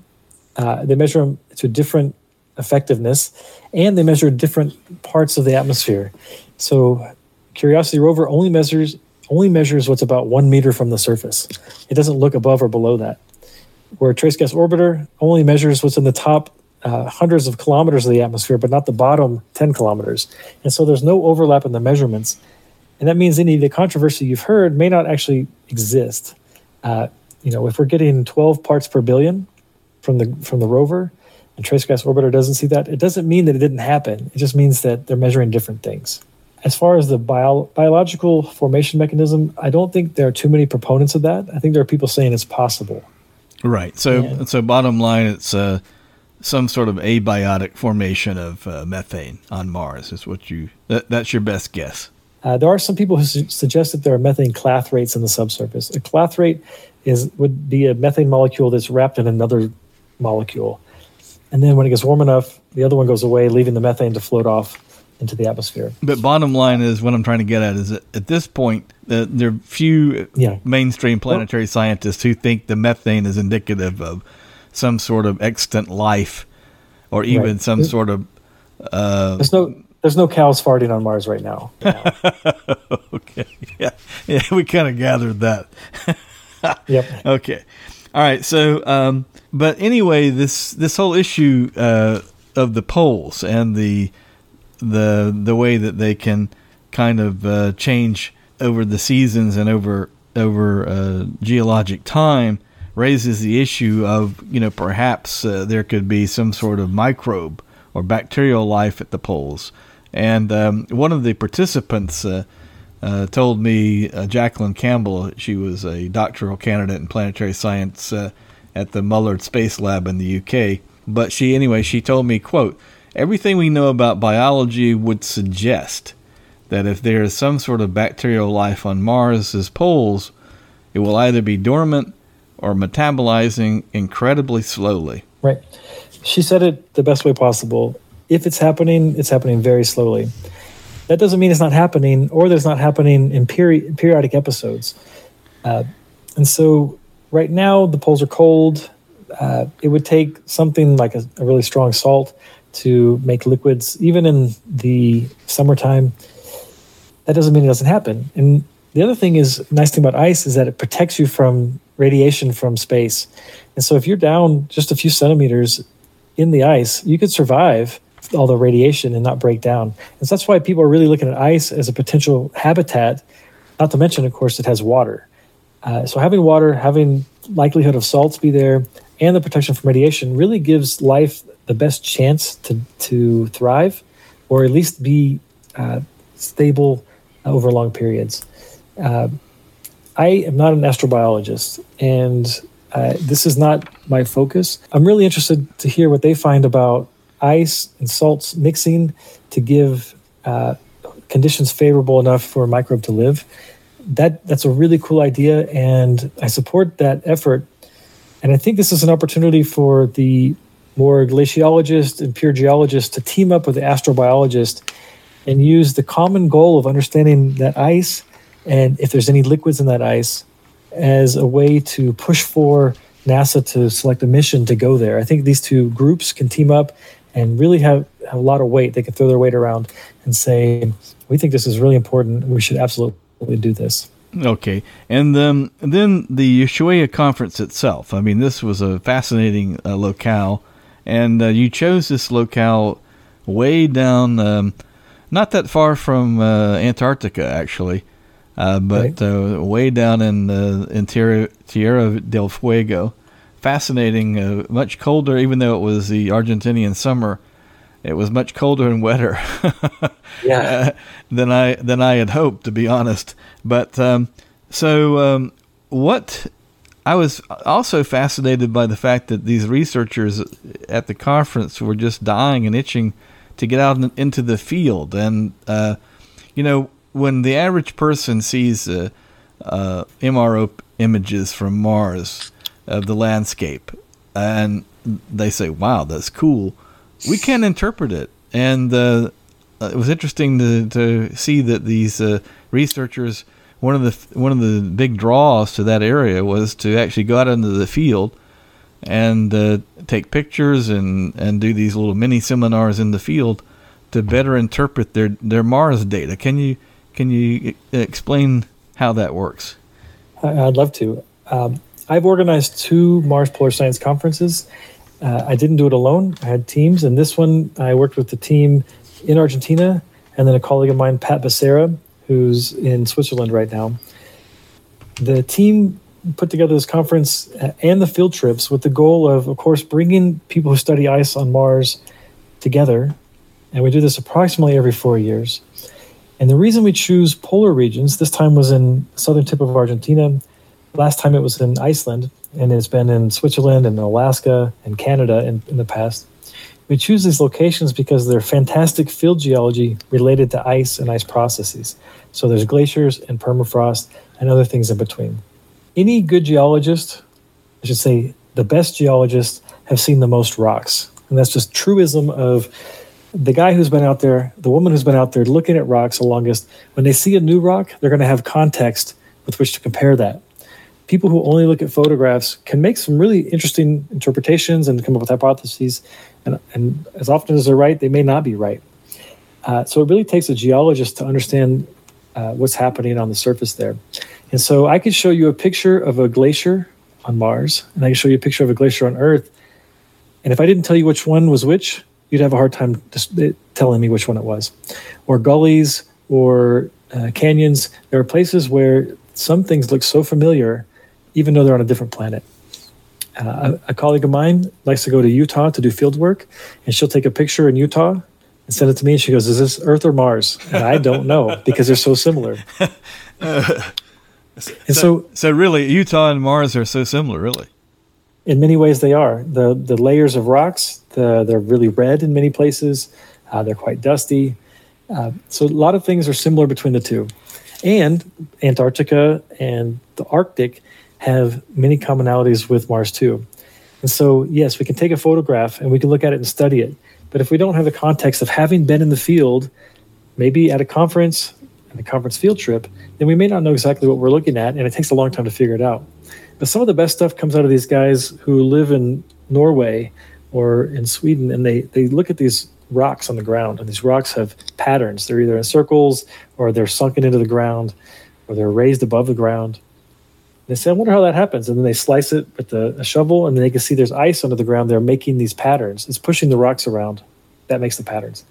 Uh, they measure them to different effectiveness, and they measure different parts of the atmosphere. So, Curiosity rover only measures only measures what's about one meter from the surface. It doesn't look above or below that. Where Trace Gas Orbiter only measures what's in the top uh, hundreds of kilometers of the atmosphere, but not the bottom 10 kilometers. And so there's no overlap in the measurements. And that means any of the controversy you've heard may not actually exist. Uh, you know, if we're getting 12 parts per billion from the from the rover, and Trace Gas Orbiter doesn't see that, it doesn't mean that it didn't happen. It just means that they're measuring different things. As far as the bio, biological formation mechanism, I don't think there are too many proponents of that. I think there are people saying it's possible. Right. So, and, so bottom line, it's uh, some sort of abiotic formation of uh, methane on Mars. Is what you that, that's your best guess. Uh, there are some people who su- suggest that there are methane clathrates in the subsurface. A clathrate is would be a methane molecule that's wrapped in another molecule. And then when it gets warm enough, the other one goes away, leaving the methane to float off into the atmosphere. But bottom line is what I'm trying to get at is that at this point, there are few yeah. mainstream planetary well, scientists who think the methane is indicative of some sort of extant life or even right. some sort of. Uh, there's no. There's no cows farting on Mars right now. okay. Yeah. Yeah. We kind of gathered that. yep. Okay. All right. So, um, but anyway, this this whole issue uh, of the poles and the the the way that they can kind of uh, change over the seasons and over over uh, geologic time raises the issue of you know perhaps uh, there could be some sort of microbe or bacterial life at the poles. And um, one of the participants uh, uh, told me uh, Jacqueline Campbell, she was a doctoral candidate in planetary science uh, at the Mullard Space Lab in the UK. But she, anyway, she told me, quote, everything we know about biology would suggest that if there is some sort of bacterial life on Mars's poles, it will either be dormant or metabolizing incredibly slowly. Right. She said it the best way possible. If it's happening, it's happening very slowly that doesn't mean it's not happening or that it's not happening in peri- periodic episodes. Uh, and so right now the poles are cold. Uh, it would take something like a, a, really strong salt to make liquids, even in the summertime. That doesn't mean it doesn't happen. And the other thing is, nice thing about ice is that it protects you from radiation from space. And so if you're down just a few centimeters in the ice, you could survive all the radiation and not break down. And so that's why people are really looking at ice as a potential habitat. Not to mention, of course, it has water. Uh, so having water, having likelihood of salts be there, and the protection from radiation really gives life the best chance to to thrive, or at least be uh, stable over long periods. Uh, I am not an astrobiologist, and uh, this is not my focus. I'm really interested to hear what they find about ice and salts mixing to give uh, conditions favorable enough for a microbe to live. That that's a really cool idea, and I support that effort. And I think this is an opportunity for the more glaciologist and pure geologist to team up with the astrobiologist and use the common goal of understanding that ice and if there's any liquids in that ice as a way to push for NASA to select a mission to go there. I think these two groups can team up and really have, have a lot of weight. They can throw their weight around and say, we think this is really important. We should absolutely do this. Okay, and um, then the Ushuaia conference itself. I mean, this was a fascinating uh, locale, and uh, you chose this locale way down, um, not that far from uh, Antarctica, actually. Uh, but right. uh, way down in the in Tierra, Tierra del Fuego, fascinating. Uh, much colder, even though it was the Argentinian summer, it was much colder and wetter. yeah. than I than I had hoped, to be honest. But um, so um, what? I was also fascinated by the fact that these researchers at the conference were just dying and itching to get out into the field, and uh, you know when the average person sees uh, uh, MRO images from Mars of the landscape, and they say, "Wow, that's cool," we can't interpret it, and uh, it was interesting to to see that these uh, researchers. One of the one of the big draws to that area was to actually go out into the field and uh, take pictures and, and do these little mini seminars in the field to better interpret their, their Mars data. Can you can you explain how that works? I'd love to. Um, I've organized two Mars Polar Science conferences. Uh, I didn't do it alone. I had teams, and this one I worked with the team in Argentina, and then a colleague of mine, Pat Becerra, who's in Switzerland right now. The team put together this conference uh, and the field trips with the goal of, of course, bringing people who study ice on Mars together. And we do this approximately every four years. And the reason we choose polar regions, this time was in the southern tip of Argentina. Last time it was in Iceland, and it's been in Switzerland and Alaska and Canada in, in the past. We choose these locations because they're fantastic field geology related to ice and ice processes. So there's glaciers and permafrost and other things in between. Any good geologist, I should say the best geologists, have seen the most rocks. And that's just truism of the guy who's been out there, the woman who's been out there looking at rocks the longest, when they see a new rock, they're going to have context with which to compare that. People who only look at photographs can make some really interesting interpretations and come up with hypotheses. And, and as often as they're right, they may not be right. Uh, so it really takes a geologist to understand uh, what's happening on the surface there. And so I could show you a picture of a glacier on Mars, and I can show you a picture of a glacier on Earth. And if I didn't tell you which one was which, you'd have a hard time telling me which one it was. Or gullies or uh, canyons. There are places where some things look so familiar, even though they're on a different planet. Uh, a, a, colleague of mine likes to go to Utah to do field work, and she'll take a picture in Utah and send it to me. And she goes, "Is this Earth or Mars?" And I don't know because they're so similar. Uh, so, and so, so really, Utah and Mars are so similar, really. In many ways, they are. the The layers of rocks the, they're really red in many places. Uh, they're quite dusty. Uh, so a lot of things are similar between the two. And Antarctica and the Arctic have many commonalities with Mars too. And so, yes, we can take a photograph and we can look at it and study it. But if we don't have the context of having been in the field, maybe at a conference, and a conference field trip, then we may not know exactly what we're looking at, and it takes a long time to figure it out. But some of the best stuff comes out of these guys who live in Norway or in Sweden, and they they look at these rocks on the ground, and these rocks have patterns. They're either in circles, or they're sunken into the ground, or they're raised above the ground. They say, "I wonder how that happens." And then they slice it with a, a shovel, and then they can see there's ice under the ground. They're making these patterns. It's pushing the rocks around. That makes the patterns.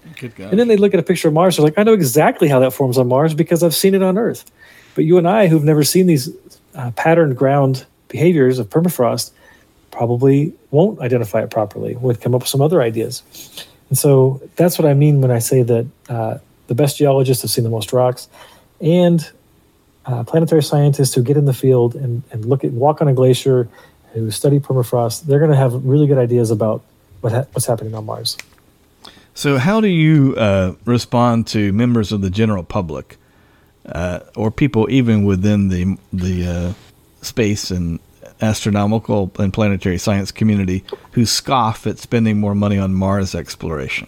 And then they look at a picture of Mars. They're like, "I know exactly how that forms on Mars because I've seen it on Earth." But you and I, who've never seen these uh, patterned ground behaviors of permafrost probably won't identify it properly, would come up with some other ideas. And so that's what I mean when I say that uh, the best geologists have seen the most rocks, and uh, planetary scientists who get in the field and, and look at walk on a glacier, who study permafrost, they're going to have really good ideas about what ha- what's happening on Mars. So, how do you uh, respond to members of the general public, uh, or people even within the the uh, space and astronomical and planetary science community who scoff at spending more money on Mars exploration?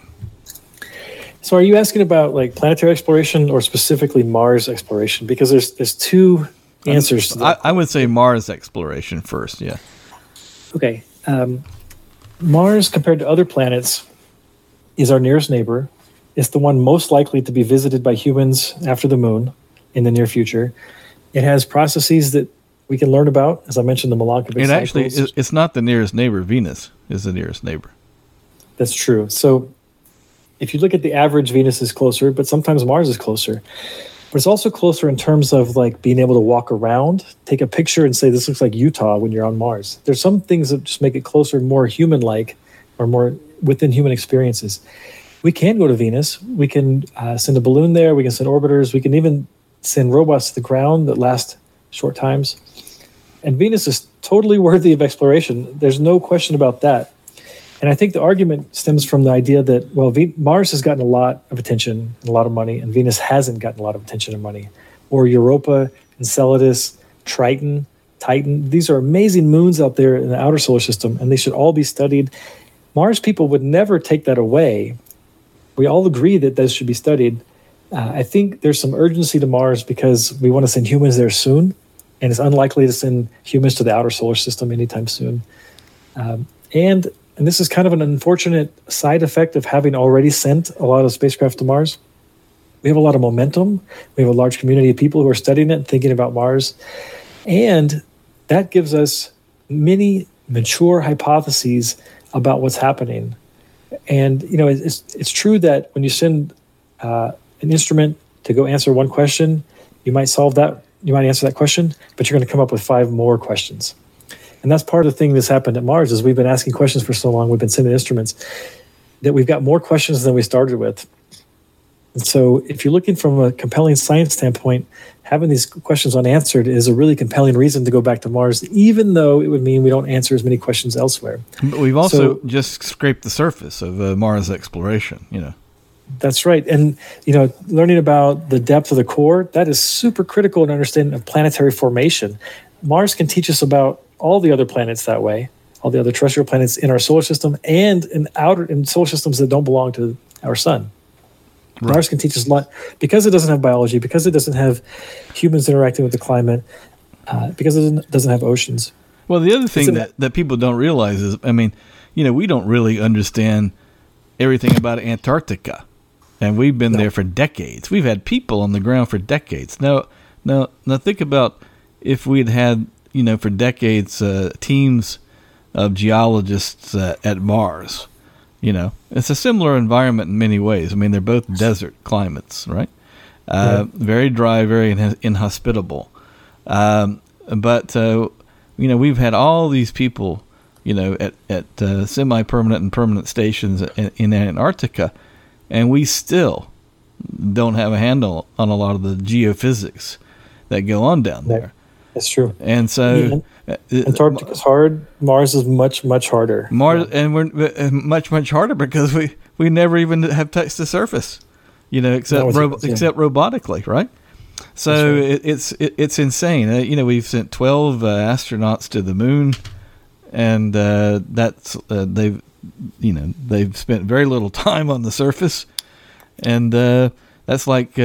So, are you asking about like planetary exploration or specifically Mars exploration? Because there's there's two answers to that. I, I would say Mars exploration first. Yeah. Okay. Um, Mars, compared to other planets, is our nearest neighbor. It's the one most likely to be visited by humans after the moon in the near future. It has processes that we can learn about, as I mentioned, the Milankovitch It actually, it's not the nearest neighbor. Venus is the nearest neighbor. That's true. So if you look at the average, Venus is closer, but sometimes Mars is closer. But it's also closer in terms of like being able to walk around, take a picture, and say this looks like Utah when you're on Mars. There's some things that just make it closer, more human-like, or more within human experiences. We can go to Venus. We can uh, send a balloon there. We can send orbiters. We can even send robots to the ground that last short times. And Venus is totally worthy of exploration. There's no question about that. And I think the argument stems from the idea that, well, v- Mars has gotten a lot of attention and a lot of money, and Venus hasn't gotten a lot of attention and money. Or Europa, Enceladus, Triton, Titan. These are amazing moons out there in the outer solar system, and they should all be studied. Mars people would never take that away. We all agree that those should be studied. Uh, I think there's some urgency to Mars because we want to send humans there soon, and it's unlikely to send humans to the outer solar system anytime soon. Um, and and this is kind of an unfortunate side effect of having already sent a lot of spacecraft to Mars. We have a lot of momentum. We have a large community of people who are studying it and thinking about Mars. And that gives us many mature hypotheses about what's happening. And, you know, it's, it's true that when you send uh, an instrument to go answer one question, you might solve that, you might answer that question, but you're going to come up with five more questions. And that's part of the thing that's happened at Mars is we've been asking questions for so long, we've been sending instruments that we've got more questions than we started with. And so if you're looking from a compelling science standpoint, having these questions unanswered is a really compelling reason to go back to Mars, even though it would mean we don't answer as many questions elsewhere. But we've also so, just scraped the surface of uh, Mars exploration, you know. That's right. And, you know, learning about the depth of the core, that is super critical in understanding of planetary formation. Mars can teach us about all the other planets that way, all the other terrestrial planets in our solar system and in outer in solar systems that don't belong to our sun. Right. Mars can teach us a lot because it doesn't have biology, because it doesn't have humans interacting with the climate, uh, because it doesn't have oceans. Well, the other thing that, that people don't realize is, I mean, you know, we don't really understand everything about Antarctica, and we've been no. there for decades. We've had people on the ground for decades. Now, now, now, think about if we'd had you know, for decades, uh, teams of geologists uh, at Mars. You know, it's a similar environment in many ways. I mean, they're both desert climates, right? Uh, Very dry, very inhospitable. Um, but uh, you know, we've had all these people, you know, at at uh, semi-permanent and permanent stations in, in Antarctica, and we still don't have a handle on a lot of the geophysics that go on down there. That's true. And so uh, Antarctica is hard. Mars is much much harder. Mars yeah. and we're uh, much much harder because we we never even have touched the surface, you know, except ro- except robotically, right? So right. It, it's it, it's insane. Uh, you know, we've sent twelve uh, astronauts to the moon, and uh, that's uh, they've you know they've spent very little time on the surface, and that's like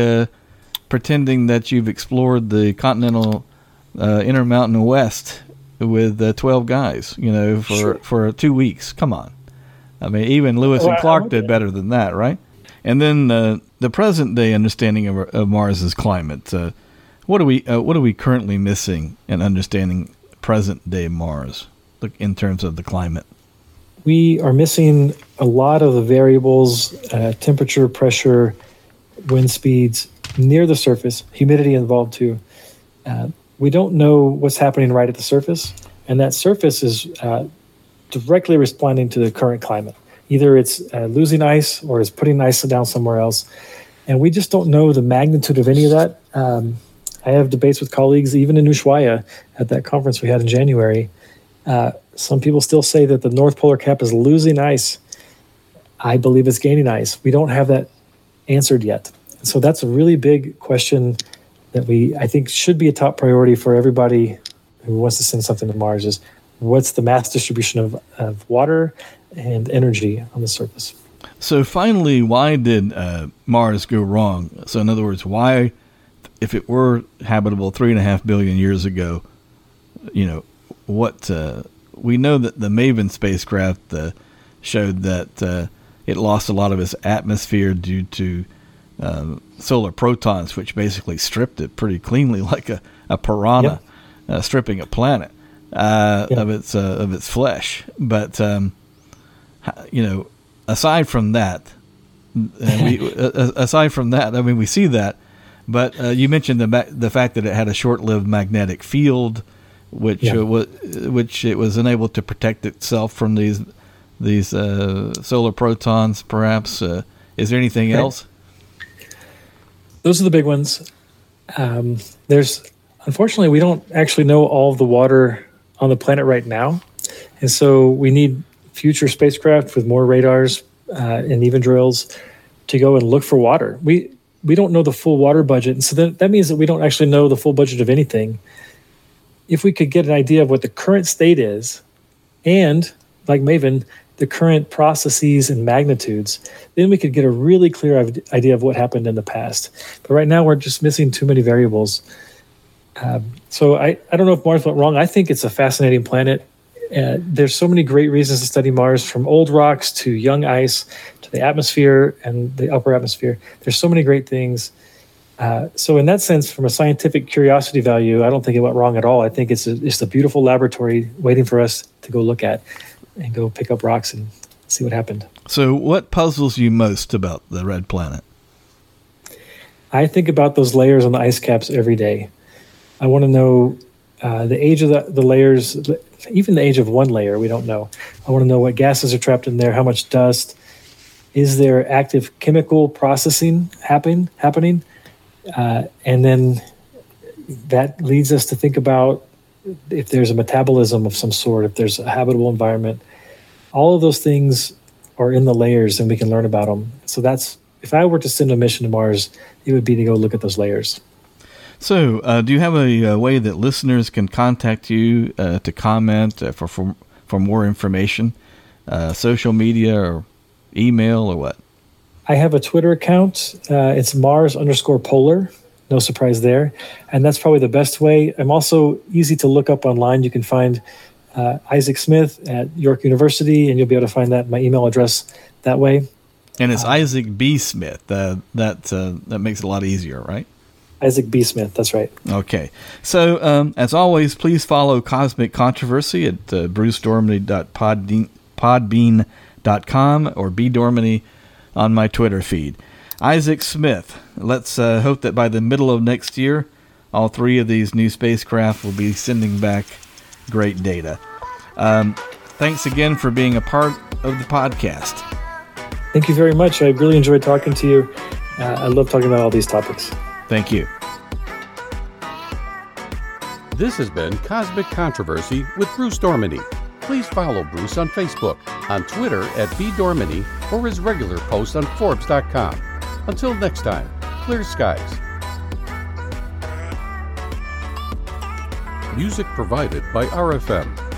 pretending that you've explored the continental uh, Intermountain West with uh, 12 guys, you know, for, sure. for two weeks. Come on. I mean, even Lewis well, and Clark did better than that, right? And then uh, the present day understanding of, of Mars's climate. Uh, what are we uh, What are we currently missing in understanding present day Mars in terms of the climate? We are missing a lot of the variables: uh, temperature, pressure, wind speeds near the surface, humidity involved too. We don't know what's happening right at the surface, and that surface is uh, directly responding to the current climate. Either it's uh, losing ice or it's putting ice down somewhere else, and we just don't know the magnitude of any of that. Um, I have debates with colleagues, even in Ushuaia, at that conference we had in January. Uh, some people still say that the North Polar Cap is losing ice. I believe it's gaining ice. We don't have that answered yet. So that's a really big question that we I think should be a top priority for everybody who wants to send something to Mars is what's the mass distribution of, of water and energy on the surface. So finally, why did uh, Mars go wrong? So in other words, why, if it were habitable three and a half billion years ago, you know, what uh, we know that the Maven spacecraft uh, showed that uh, it lost a lot of its atmosphere due to uh, solar protons, which basically stripped it pretty cleanly, like a, a piranha yep. uh, stripping a planet uh, yep. of its uh, of its flesh. But um, you know, aside from that, we, aside from that, I mean, we see that. But uh, you mentioned the the fact that it had a short-lived magnetic field, which was which it was unable to protect itself from these these solar protons. Perhaps is there anything else? Those are the big ones. Um, there's unfortunately we don't actually know all of the water on the planet right now, and so we need future spacecraft with more radars uh, and even drills to go and look for water. We we don't know the full water budget, and so that, that means that we don't actually know the full budget of anything. If we could get an idea of what the current state is, and like Maven, the current processes and magnitudes, then we could get a really clear idea of what happened in the past. But right now, we're just missing too many variables. Um, so I, I don't know if Mars went wrong. I think it's a fascinating planet. Uh, there's so many great reasons to study Mars, from old rocks to young ice to the atmosphere and the upper atmosphere. There's so many great things. Uh, so in that sense, from a scientific curiosity value, I don't think it went wrong at all. I think it's a, it's a beautiful laboratory waiting for us to go look at and go pick up rocks and see what happened. So, what puzzles you most about the red planet? I think about those layers on the ice caps every day. I want to know uh, the age of the, the layers, even the age of one layer, we don't know. I want to know what gases are trapped in there, how much dust. Is there active chemical processing happen, happening? Uh, and then that leads us to think about if there's a metabolism of some sort, if there's a habitable environment, all of those things are in the layers and we can learn about them. So that's if I were to send a mission to Mars, it would be to go look at those layers. So, uh, do you have a, a, way that listeners can contact you uh, to comment uh, for, for for more information, uh, social media or email or what? I have a Twitter account. Uh, it's Mars underscore polar no surprise there. And that's probably the best way. I'm also easy to look up online. You can find uh, Isaac Smith at York University, and you'll be able to find that my email address that way. And it's uh, Isaac B. Smith. Uh, that uh, that makes it a lot easier, right? Isaac B. Smith. That's right. Okay. So um, as always, please follow Cosmic Controversy at uh, brucedorminey.podbean.com or bdorminey on my Twitter feed. Isaac Smith. Let's uh, hope that by the middle of next year, all three of these new spacecraft will be sending back great data. Um, thanks again for being a part of the podcast. Thank you very much. I really enjoyed talking to you. Uh, I love talking about all these topics. Thank you. This has been Cosmic Controversy with Bruce Dorminey. Please follow Bruce on Facebook, on Twitter at bdorminey, or his regular posts on Forbes.com. Until next time, clear skies. Music provided by RFM